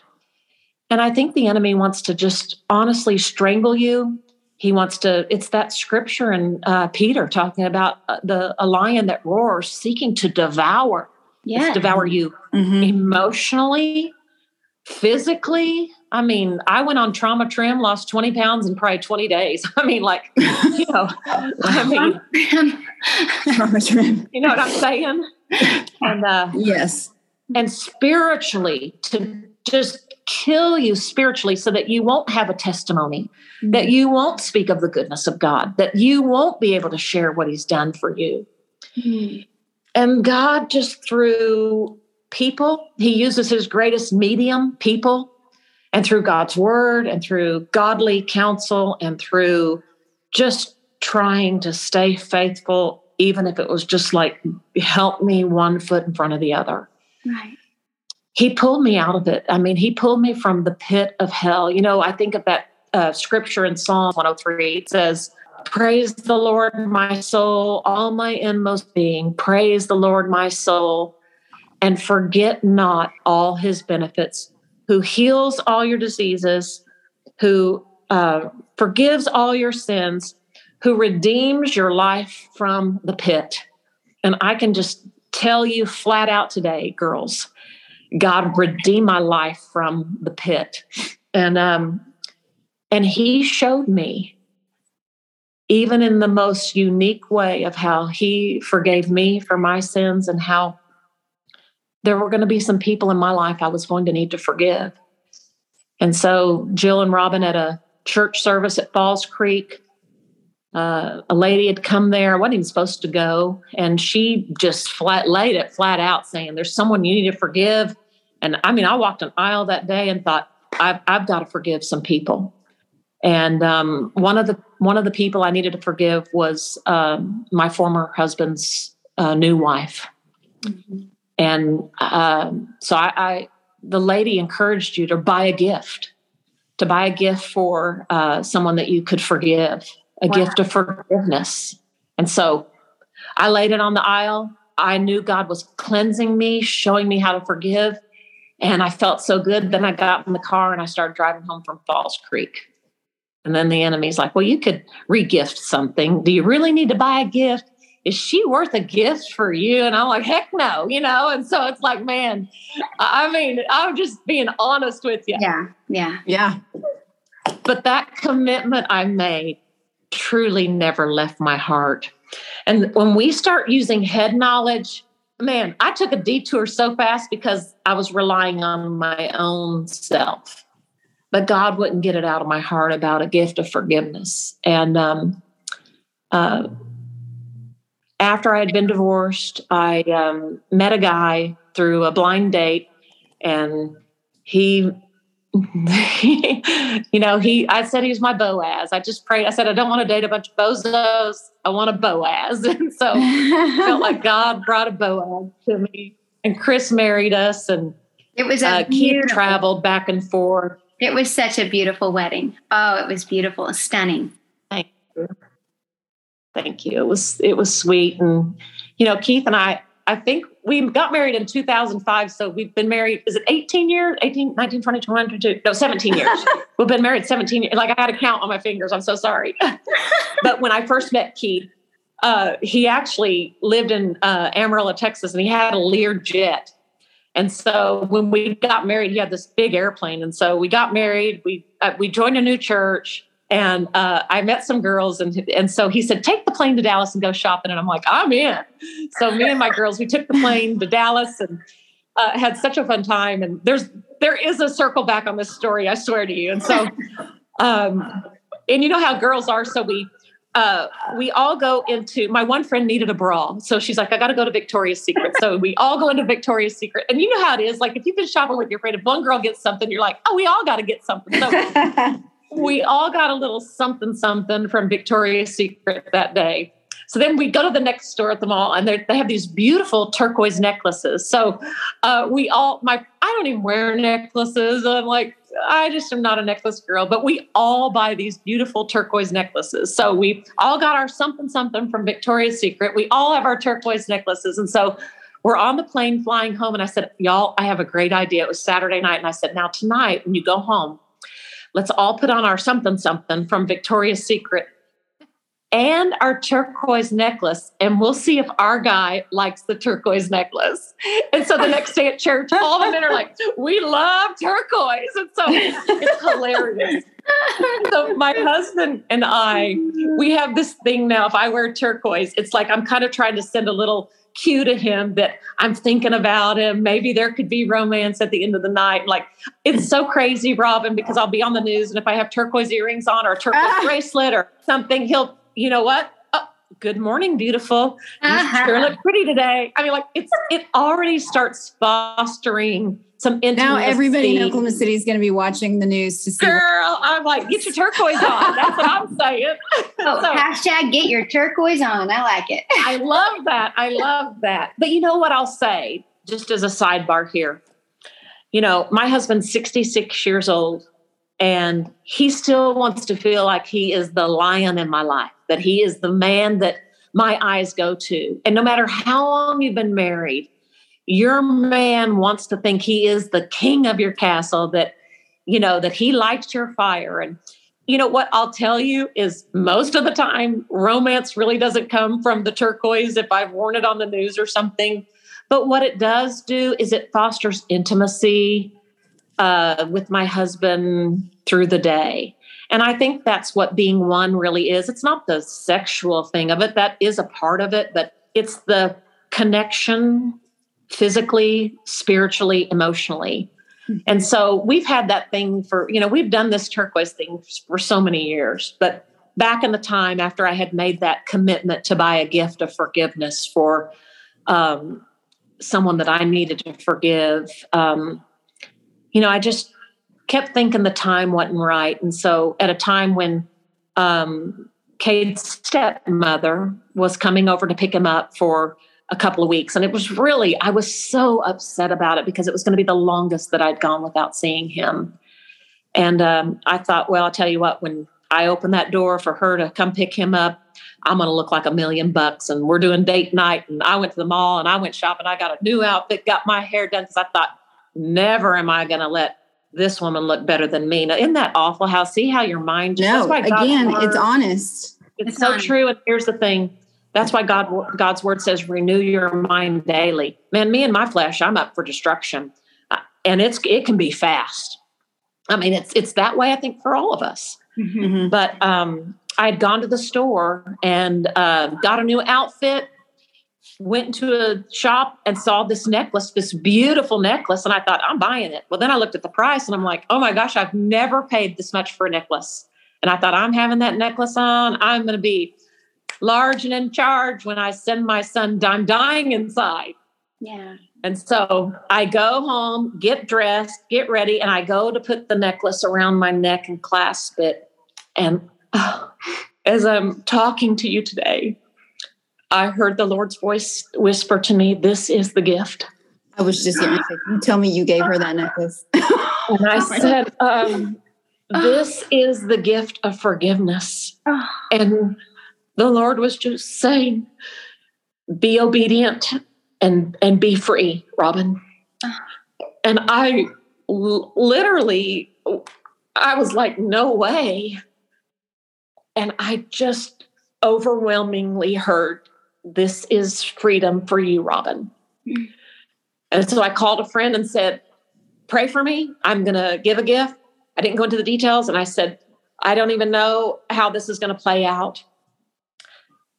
And I think the enemy wants to just honestly strangle you. He wants to. It's that scripture in uh, Peter talking about uh, the a lion that roars, seeking to devour. Yeah, devour you mm-hmm. emotionally, physically. I mean, I went on trauma trim, lost 20 pounds in probably 20 days. I mean, like, you know, I mean, trauma trim. You know what I'm saying? And uh, yes. And spiritually, to just kill you spiritually so that you won't have a testimony, mm-hmm. that you won't speak of the goodness of God, that you won't be able to share what He's done for you. Mm-hmm. And God, just through people, He uses His greatest medium, people, and through God's word and through godly counsel and through just trying to stay faithful, even if it was just like, help me one foot in front of the other. Right. He pulled me out of it. I mean, he pulled me from the pit of hell. You know, I think of that uh, scripture in Psalm 103. It says, Praise the Lord, my soul, all my inmost being. Praise the Lord, my soul, and forget not all his benefits, who heals all your diseases, who uh, forgives all your sins, who redeems your life from the pit. And I can just tell you flat out today, girls, God redeemed my life from the pit. And um, and he showed me even in the most unique way of how he forgave me for my sins and how there were going to be some people in my life I was going to need to forgive. And so Jill and Robin at a church service at Falls Creek, uh, a lady had come there. I wasn't even supposed to go. And she just flat laid it flat out saying, There's someone you need to forgive. And I mean, I walked an aisle that day and thought, I've, I've got to forgive some people. And um, one of the one of the people I needed to forgive was um, my former husband's uh, new wife. Mm-hmm. And um, so I, I, the lady encouraged you to buy a gift, to buy a gift for uh, someone that you could forgive a wow. gift of forgiveness. And so I laid it on the aisle. I knew God was cleansing me, showing me how to forgive. And I felt so good. Then I got in the car and I started driving home from Falls Creek. And then the enemy's like, well, you could regift something. Do you really need to buy a gift? Is she worth a gift for you? And I'm like, heck no, you know? And so it's like, man, I mean, I'm just being honest with you. Yeah. Yeah. Yeah. But that commitment I made truly never left my heart. And when we start using head knowledge, man, I took a detour so fast because I was relying on my own self. But God wouldn't get it out of my heart about a gift of forgiveness. And um, uh, after I had been divorced, I um, met a guy through a blind date, and he you know, he, I said he was my Boaz. I just prayed. I said, I don't want to date a bunch of bozos. I want a Boaz. And so I felt like God brought a Boaz to me. And Chris married us, and it was a uh, Keith traveled back and forth. It was such a beautiful wedding. Oh, it was beautiful, stunning. Thank you. Thank you. It was it was sweet, and you know, Keith and I I think we got married in 2005. So we've been married, is it 18 years? 18, 19, 20, 21, 22, no, 17 years. we've been married 17 years. Like I had to count on my fingers. I'm so sorry. but when I first met Keith, uh, he actually lived in uh, Amarillo, Texas, and he had a Lear jet. And so when we got married, he had this big airplane. And so we got married. We uh, we joined a new church and uh, I met some girls, and and so he said, "Take the plane to Dallas and go shopping." And I'm like, "I'm in." So me and my girls, we took the plane to Dallas and uh, had such a fun time. And there's there is a circle back on this story, I swear to you. And so, um, and you know how girls are, so we. Uh, we all go into my one friend needed a bra so she's like i got to go to victoria's secret so we all go into victoria's secret and you know how it is like if you've been shopping with your friend if one girl gets something you're like oh we all got to get something so we all got a little something something from Victoria's Secret that day. So then we go to the next store at the mall, and they have these beautiful turquoise necklaces. So uh, we all, my, I don't even wear necklaces. I'm like, I just am not a necklace girl, but we all buy these beautiful turquoise necklaces. So we all got our something something from Victoria's Secret. We all have our turquoise necklaces, and so we're on the plane flying home. And I said, y'all, I have a great idea. It was Saturday night, and I said, now tonight when you go home Let's all put on our something something from Victoria's Secret and our turquoise necklace, and we'll see if our guy likes the turquoise necklace. And so the next day at church, all the men are like, "We love turquoise," and so it's hilarious. so my husband and I, we have this thing now. If I wear turquoise, it's like I'm kind of trying to send a little cue to him that I'm thinking about him. Maybe there could be romance at the end of the night. Like it's so crazy, Robin, because I'll be on the news and if I have turquoise earrings on or a turquoise uh, bracelet or something, he'll, you know what? Oh, good morning, beautiful. You uh-huh. sure look pretty today. I mean, like it's it already starts fostering some intimacy. Now everybody in Oklahoma City is going to be watching the news to see. Girl, I'm like, get your turquoise on. That's what I'm saying. Oh, so, hashtag get your turquoise on. I like it. I love that. I love that. But you know what I'll say, just as a sidebar here. You know, my husband's 66 years old, and he still wants to feel like he is the lion in my life, that he is the man that my eyes go to. And no matter how long you've been married, your man wants to think he is the king of your castle that you know that he lights your fire. And you know what i'll tell you is most of the time romance really doesn't come from the turquoise if i've worn it on the news or something. But what it does do is it fosters intimacy uh, with my husband through the day. And i think that's what being one really is. It's not the sexual thing of it. That is a part of it but it's the connection physically, spiritually, emotionally. And so we've had that thing for, you know, we've done this turquoise thing for so many years. But back in the time after I had made that commitment to buy a gift of forgiveness for um, someone that I needed to forgive, um, you know, I just kept thinking the time wasn't right. And so at a time when um, Cade's stepmother was coming over to pick him up for a couple of weeks. And it was really, I was so upset about it because it was going to be the longest that I'd gone without seeing him. And um, I thought, well, I'll tell you what, when I open that door for her to come pick him up, I'm going to look like a million bucks. And we're doing date night. And I went to the mall and I went shopping. I got a new outfit, got my hair done because I thought, never am I going to let this woman look better than me. Now, isn't that awful? How see how your mind? Just, no, again, it's honest. It's, it's so honest. true. And here's the thing: That's why God God's word says, "Renew your mind daily." Man, me and my flesh, I'm up for destruction, uh, and it's it can be fast. I mean, it's it's that way. I think for all of us. Mm-hmm. But um, I had gone to the store and uh, got a new outfit. Went into a shop and saw this necklace, this beautiful necklace, and I thought, I'm buying it. Well, then I looked at the price and I'm like, oh my gosh, I've never paid this much for a necklace. And I thought, I'm having that necklace on. I'm going to be large and in charge when I send my son. I'm dying inside. Yeah. And so I go home, get dressed, get ready, and I go to put the necklace around my neck and clasp it. And oh, as I'm talking to you today, I heard the Lord's voice whisper to me, This is the gift. I was just going to say, you tell me you gave her that necklace. and I said, um, This is the gift of forgiveness. And the Lord was just saying, Be obedient and and be free, Robin. And I l- literally I was like, no way. And I just overwhelmingly heard, this is freedom for you, Robin. Mm. And so I called a friend and said, pray for me. I'm going to give a gift. I didn't go into the details. And I said, I don't even know how this is going to play out.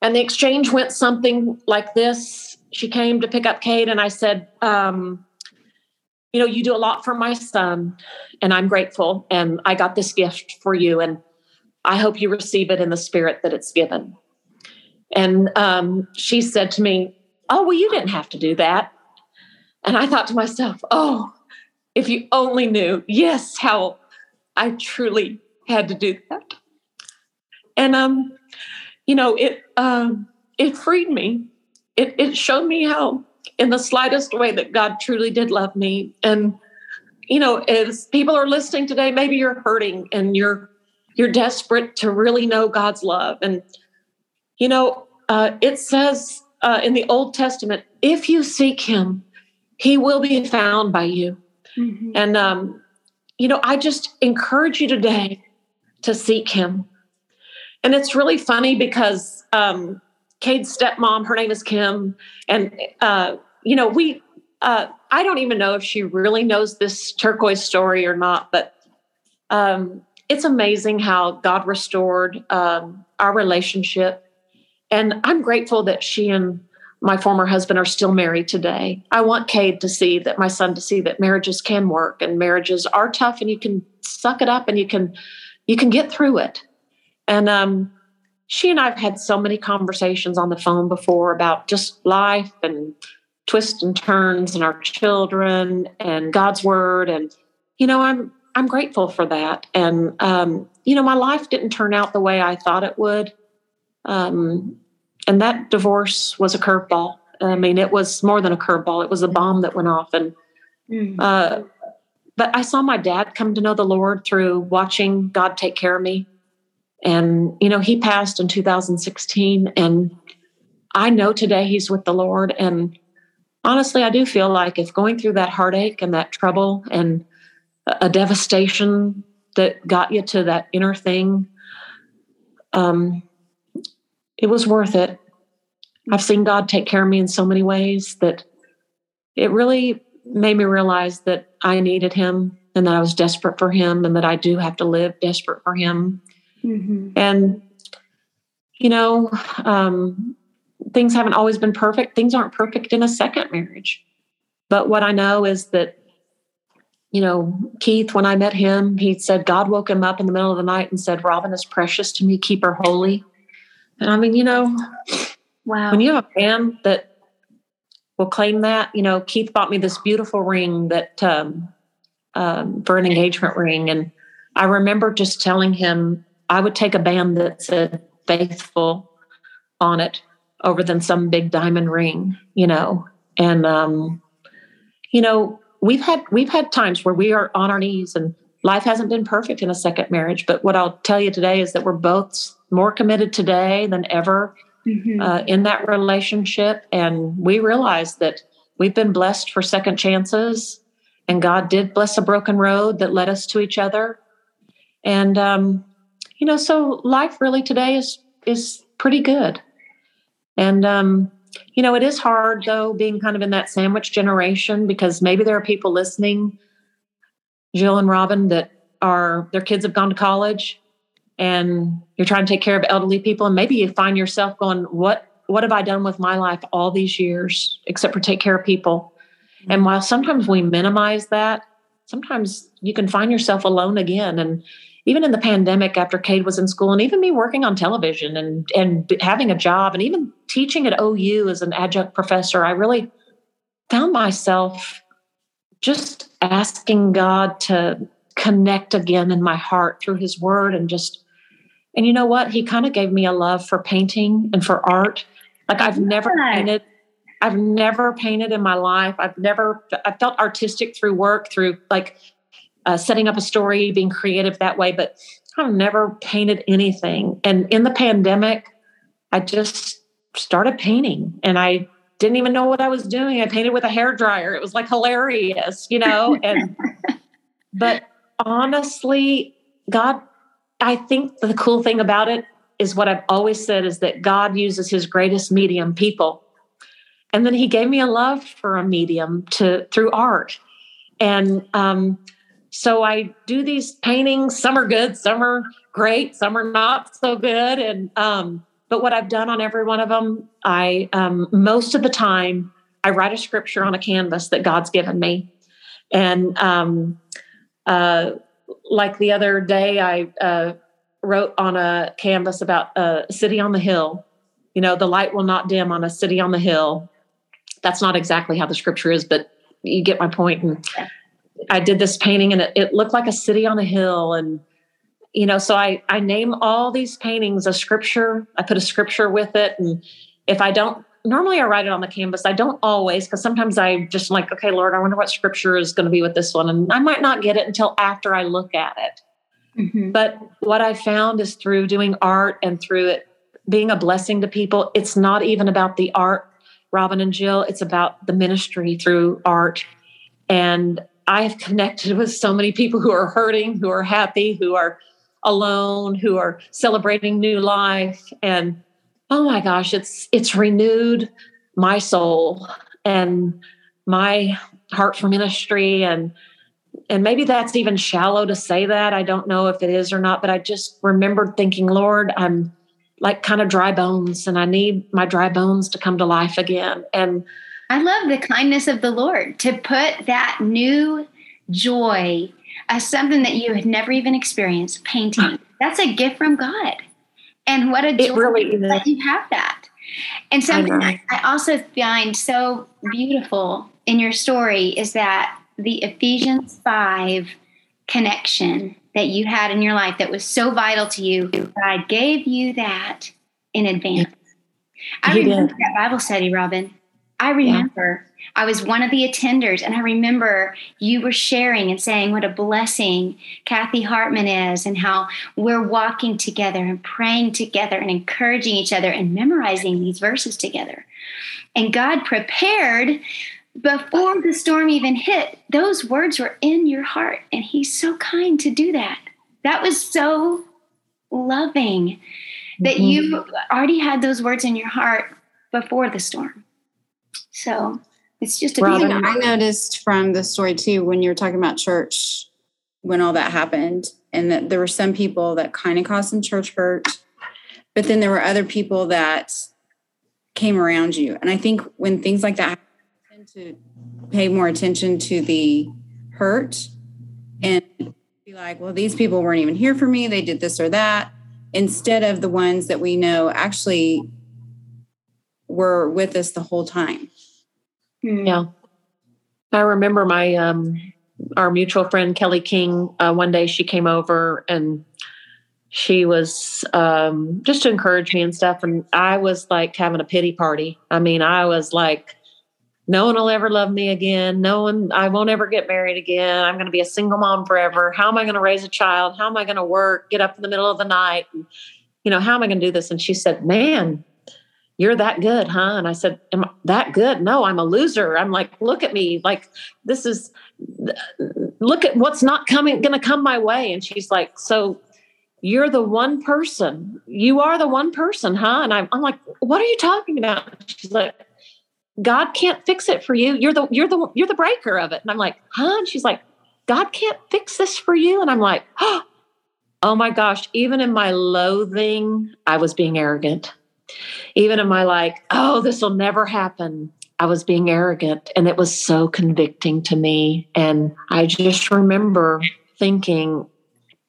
And the exchange went something like this. She came to pick up Cade, and I said, um, You know, you do a lot for my son, and I'm grateful. And I got this gift for you. And I hope you receive it in the spirit that it's given. And um, she said to me, Oh, well, you didn't have to do that. And I thought to myself, Oh, if you only knew, yes, how I truly had to do that. And, um, you know, it, um, it freed me. It, it showed me how, in the slightest way, that God truly did love me. And, you know, as people are listening today, maybe you're hurting and you're you're desperate to really know God's love. And, you know, uh, it says uh, in the Old Testament, if you seek him, he will be found by you. Mm-hmm. And, um, you know, I just encourage you today to seek him. And it's really funny because um, Cade's stepmom, her name is Kim, and uh, you know, we uh, I don't even know if she really knows this turquoise story or not, but um, it's amazing how God restored um, our relationship. And I'm grateful that she and my former husband are still married today. I want Cade to see that my son to see that marriages can work and marriages are tough and you can suck it up and you can you can get through it. And um, she and I've had so many conversations on the phone before about just life and twists and turns and our children and God's word. And, you know, I'm I'm grateful for that. And, um, you know, my life didn't turn out the way I thought it would. Um, and that divorce was a curveball. I mean, it was more than a curveball, it was a bomb that went off. And, mm-hmm. uh, but I saw my dad come to know the Lord through watching God take care of me. And, you know, he passed in 2016. And I know today he's with the Lord. And honestly, I do feel like if going through that heartache and that trouble and a devastation that got you to that inner thing, um, it was worth it. I've seen God take care of me in so many ways that it really made me realize that I needed Him and that I was desperate for Him and that I do have to live desperate for Him. Mm-hmm. And, you know, um, things haven't always been perfect. Things aren't perfect in a second marriage. But what I know is that you know, Keith, when I met him, he said God woke him up in the middle of the night and said, Robin is precious to me, keep her holy. And I mean, you know, wow. When you have a man that will claim that, you know, Keith bought me this beautiful ring that um, um, for an engagement ring. And I remember just telling him I would take a band that said faithful on it over than some big diamond ring, you know. And um, you know, we've had we've had times where we are on our knees and life hasn't been perfect in a second marriage but what i'll tell you today is that we're both more committed today than ever mm-hmm. uh, in that relationship and we realize that we've been blessed for second chances and god did bless a broken road that led us to each other and um, you know so life really today is is pretty good And, um, you know, it is hard though, being kind of in that sandwich generation because maybe there are people listening, Jill and Robin, that are their kids have gone to college and you're trying to take care of elderly people. And maybe you find yourself going, What what have I done with my life all these years except for take care of people? Mm-hmm. And while sometimes we minimize that, sometimes you can find yourself alone again. And even in the pandemic after Cade was in school and even me working on television and and having a job and even teaching at OU as an adjunct professor, I really found myself just asking God to connect again in my heart through his word and just and you know what? He kind of gave me a love for painting and for art. Like I've never painted I've never painted in my life. I've never I felt artistic through work, through like uh, setting up a story, being creative that way, but I've never painted anything. And in the pandemic, I just started painting and I didn't even know what I was doing. I painted with a hair dryer. It was like hilarious, you know, and but honestly, God I think the cool thing about it is what I've always said is that God uses his greatest medium people. And then he gave me a love for a medium to through art. And um, so I do these paintings. Some are good, some are great, some are not so good. And um, but what I've done on every one of them, I um, most of the time I write a scripture on a canvas that God's given me, and um, uh, like the other day, I uh, wrote on a canvas about a city on the hill. You know, the light will not dim on a city on the hill. That's not exactly how the scripture is, but you get my point. And I did this painting and it, it looked like a city on a hill. And, you know, so I, I name all these paintings a scripture. I put a scripture with it. And if I don't, normally I write it on the canvas. I don't always, because sometimes I just like, okay, Lord, I wonder what scripture is going to be with this one. And I might not get it until after I look at it. Mm-hmm. But what I found is through doing art and through it being a blessing to people, it's not even about the art, Robin and Jill, it's about the ministry through art. And I've connected with so many people who are hurting, who are happy, who are alone, who are celebrating new life. And oh my gosh, it's it's renewed my soul and my heart for ministry and and maybe that's even shallow to say that. I don't know if it is or not, but I just remembered thinking, Lord, I'm like kind of dry bones and I need my dry bones to come to life again. And I love the kindness of the Lord to put that new joy as something that you had never even experienced painting. That's a gift from God. And what a joy really that you have that. And something I, I also find so beautiful in your story is that the Ephesians 5 connection that you had in your life that was so vital to you, God gave you that in advance. I remember did. that Bible study, Robin. I remember yeah. I was one of the attenders, and I remember you were sharing and saying what a blessing Kathy Hartman is, and how we're walking together and praying together and encouraging each other and memorizing these verses together. And God prepared before the storm even hit, those words were in your heart. And He's so kind to do that. That was so loving that mm-hmm. you already had those words in your heart before the storm. So it's just a Robin, I noticed from the story too, when you were talking about church, when all that happened, and that there were some people that kind of caused some church hurt, but then there were other people that came around you. And I think when things like that to pay more attention to the hurt and be like, well, these people weren't even here for me. They did this or that, instead of the ones that we know actually were with us the whole time. Yeah. I remember my, um, our mutual friend Kelly King, uh, one day she came over and she was um, just to encourage me and stuff. And I was like having a pity party. I mean, I was like, no one will ever love me again. No one, I won't ever get married again. I'm going to be a single mom forever. How am I going to raise a child? How am I going to work? Get up in the middle of the night? And, you know, how am I going to do this? And she said, Man, you're that good, huh? And I said, Am I that good? No, I'm a loser. I'm like, look at me. Like, this is, look at what's not coming, going to come my way. And she's like, So you're the one person. You are the one person, huh? And I'm, I'm like, what are you talking about? She's like, God can't fix it for you. You're the you're the you're the breaker of it. And I'm like, huh? And she's like, God can't fix this for you. And I'm like, oh, oh my gosh, even in my loathing, I was being arrogant. Even in my like, oh, this will never happen. I was being arrogant. And it was so convicting to me. And I just remember thinking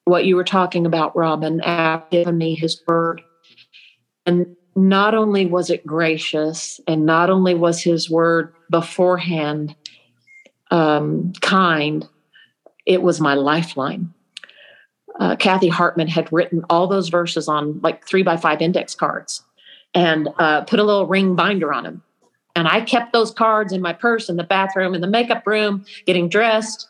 what you were talking about, Robin, giving me his word. And not only was it gracious and not only was his word beforehand um, kind, it was my lifeline. Uh, Kathy Hartman had written all those verses on like three by five index cards and uh, put a little ring binder on them. And I kept those cards in my purse in the bathroom, in the makeup room, getting dressed.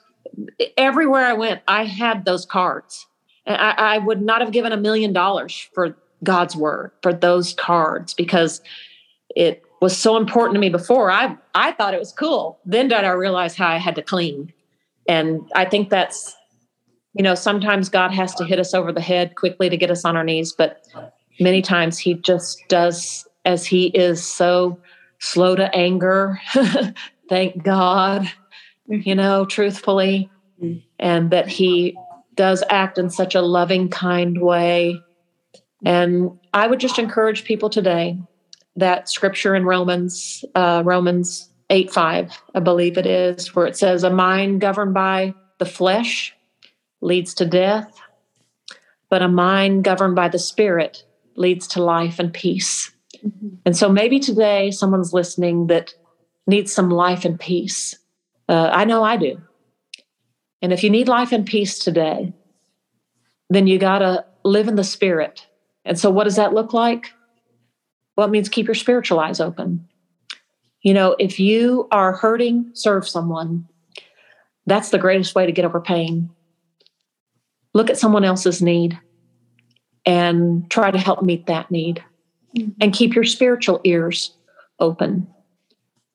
Everywhere I went, I had those cards. I, I would not have given a million dollars for God's word, for those cards, because it was so important to me before. I I thought it was cool. Then did I realize how I had to clean. And I think that's, you know, sometimes God has to hit us over the head quickly to get us on our knees, but many times he just does as he is so slow to anger. Thank God, you know, truthfully, and that he does act in such a loving, kind way. And I would just encourage people today that scripture in Romans, uh, Romans 8 5, I believe it is, where it says, A mind governed by the flesh leads to death, but a mind governed by the spirit leads to life and peace. Mm-hmm. And so maybe today someone's listening that needs some life and peace. Uh, I know I do. And if you need life and peace today, then you got to live in the spirit. And so, what does that look like? Well, it means keep your spiritual eyes open. You know, if you are hurting, serve someone. That's the greatest way to get over pain. Look at someone else's need and try to help meet that need. Mm-hmm. And keep your spiritual ears open.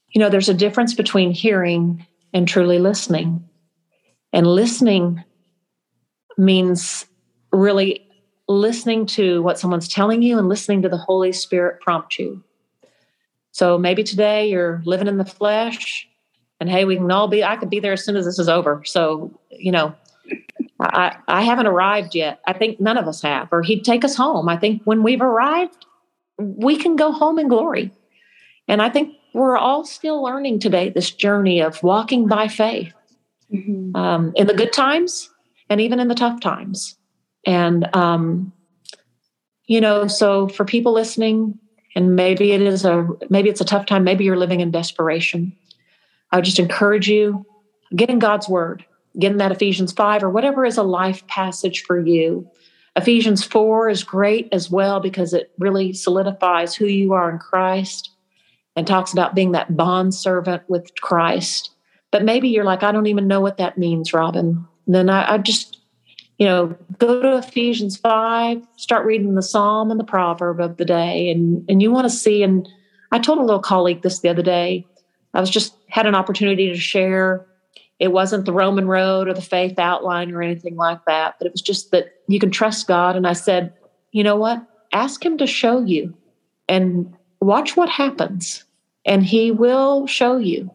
You know, there's a difference between hearing and truly listening. And listening means really listening to what someone's telling you and listening to the Holy Spirit prompt you. So maybe today you're living in the flesh, and hey, we can all be, I could be there as soon as this is over. So, you know, I, I haven't arrived yet. I think none of us have, or he'd take us home. I think when we've arrived, we can go home in glory. And I think we're all still learning today this journey of walking by faith mm-hmm. um, in the good times and even in the tough times. And, um, you know, so for people listening, and maybe it is a maybe it's a tough time, maybe you're living in desperation. I would just encourage you, get in God's word, get in that Ephesians 5 or whatever is a life passage for you. Ephesians 4 is great as well because it really solidifies who you are in Christ and talks about being that bond servant with Christ. But maybe you're like, I don't even know what that means, Robin. then I, I just you know, go to Ephesians 5, start reading the Psalm and the proverb of the day. And, and you want to see, and I told a little colleague this the other day. I was just had an opportunity to share. It wasn't the Roman road or the faith outline or anything like that, but it was just that you can trust God. And I said, you know what? Ask Him to show you and watch what happens, and He will show you.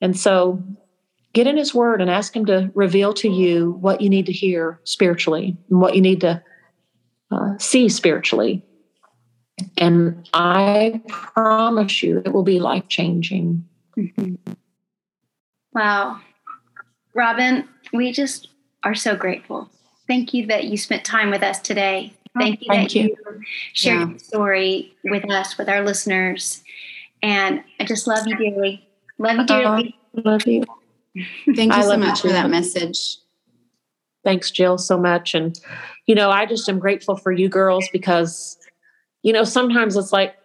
And so get in his word and ask him to reveal to you what you need to hear spiritually and what you need to uh, see spiritually and i promise you it will be life changing mm-hmm. wow robin we just are so grateful. Thank you that you spent time with us today. Thank you thank that you, you shared yeah. your story with us with our listeners. And i just love you dearly. Love you dearly. uh, love you. Thank you so much for that message. Thanks, Jill, so much. And, you know, I just am grateful for you girls because, you know, sometimes it's like,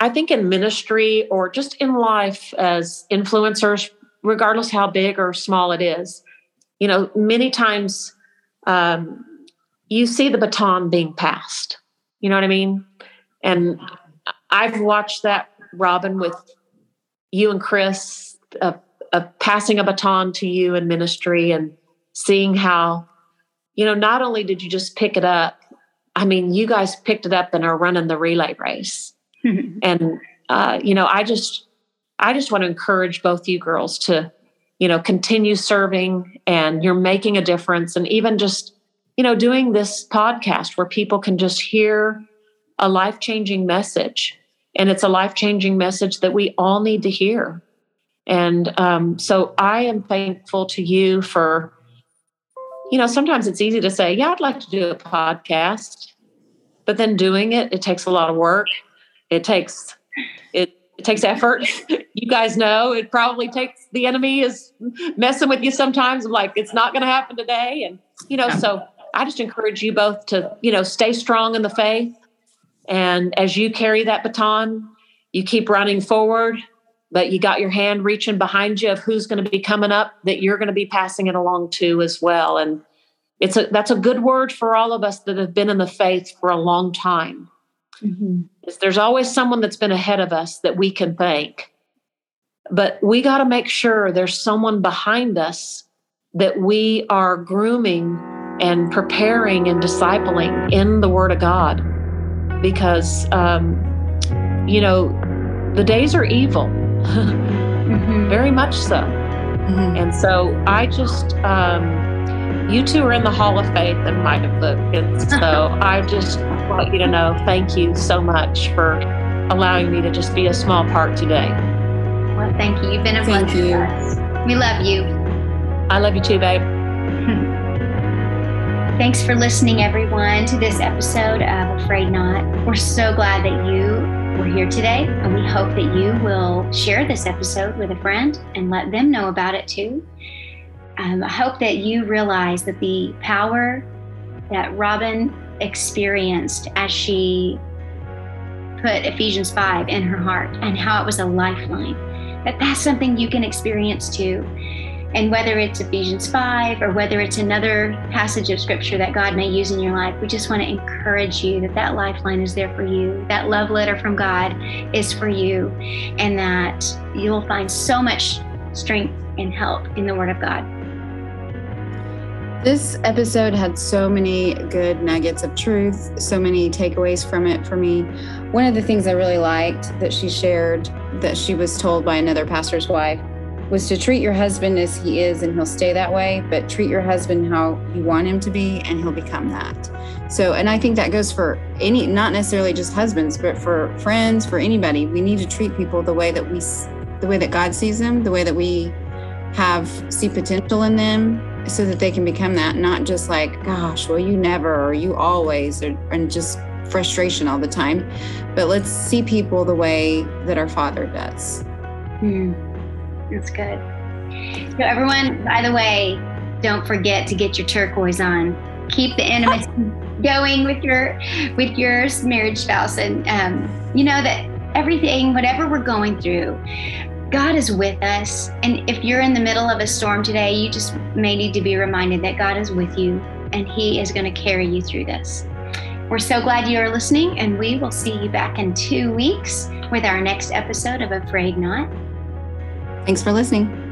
I think in ministry or just in life as influencers, regardless how big or small it is, you know, many times um, you see the baton being passed. You know what I mean? And I've watched that, Robin, with you and Chris, of passing a baton to you in ministry and seeing how, you know, not only did you just pick it up, I mean, you guys picked it up and are running the relay race. and uh, you know, I just I just want to encourage both you girls to, you know, continue serving and you're making a difference. And even just, you know, doing this podcast where people can just hear a life changing message. And it's a life changing message that we all need to hear. And um, so I am thankful to you for, you know, sometimes it's easy to say, yeah, I'd like to do a podcast. But then doing it, it takes a lot of work. It takes, it it takes effort. you guys know it probably takes the enemy is messing with you sometimes. I'm like, it's not going to happen today. And, you know, so I just encourage you both to, you know, stay strong in the faith. And as you carry that baton, you keep running forward, but you got your hand reaching behind you of who's going to be coming up that you're going to be passing it along to as well. And it's a, that's a good word for all of us that have been in the faith for a long time Mm-hmm. There's always someone that's been ahead of us that we can thank. But we got to make sure there's someone behind us that we are grooming and preparing and discipling in the Word of God. Because, um, you know, the days are evil, mm-hmm. very much so. Mm-hmm. And so I just, um, you two are in the Hall of Faith in my book. And so I just want you to know thank you so much for allowing me to just be a small part today. Well, thank you. You've been a thank blessing you. to us. We love you. I love you too, babe. Thanks for listening, everyone, to this episode of A Frayed Knot. We're so glad that you were here today, and we hope that you will share this episode with a friend and let them know about it too um, I hope that you realize that the power that Robin experienced as she put Ephesians 5 in her heart and how it was a lifeline, that that's something you can experience too. And whether it's Ephesians 5 or whether it's another passage of scripture that God may use in your life, we just want to encourage you that that lifeline is there for you. That love letter from God is for you, and that you'll find so much strength and help in the Word of God. This episode had so many good nuggets of truth, so many takeaways from it for me. One of the things I really liked that she shared that she was told by another pastor's wife was to treat your husband as he is and he'll stay that way, but treat your husband how you want him to be and he'll become that. So, and I think that goes for any, not necessarily just husbands, but for friends, for anybody. We need to treat people the way that we, the way that God sees them, the way that we have see potential in them so that they can become that, not just like, gosh, well, you never or you always, or, and just frustration all the time. But let's see people the way that our Father does. Hmm. That's good. So, everyone, by the way, don't forget to get your turquoise on. Keep the intimacy going with your with your marriage spouse, and um, you know that everything, whatever we're going through, God is with us. And if you're in the middle of a storm today, you just may need to be reminded that God is with you and He is going to carry you through this. We're so glad you are listening, and we will see you back in two weeks with our next episode of A Frayed Knot. Thanks for listening.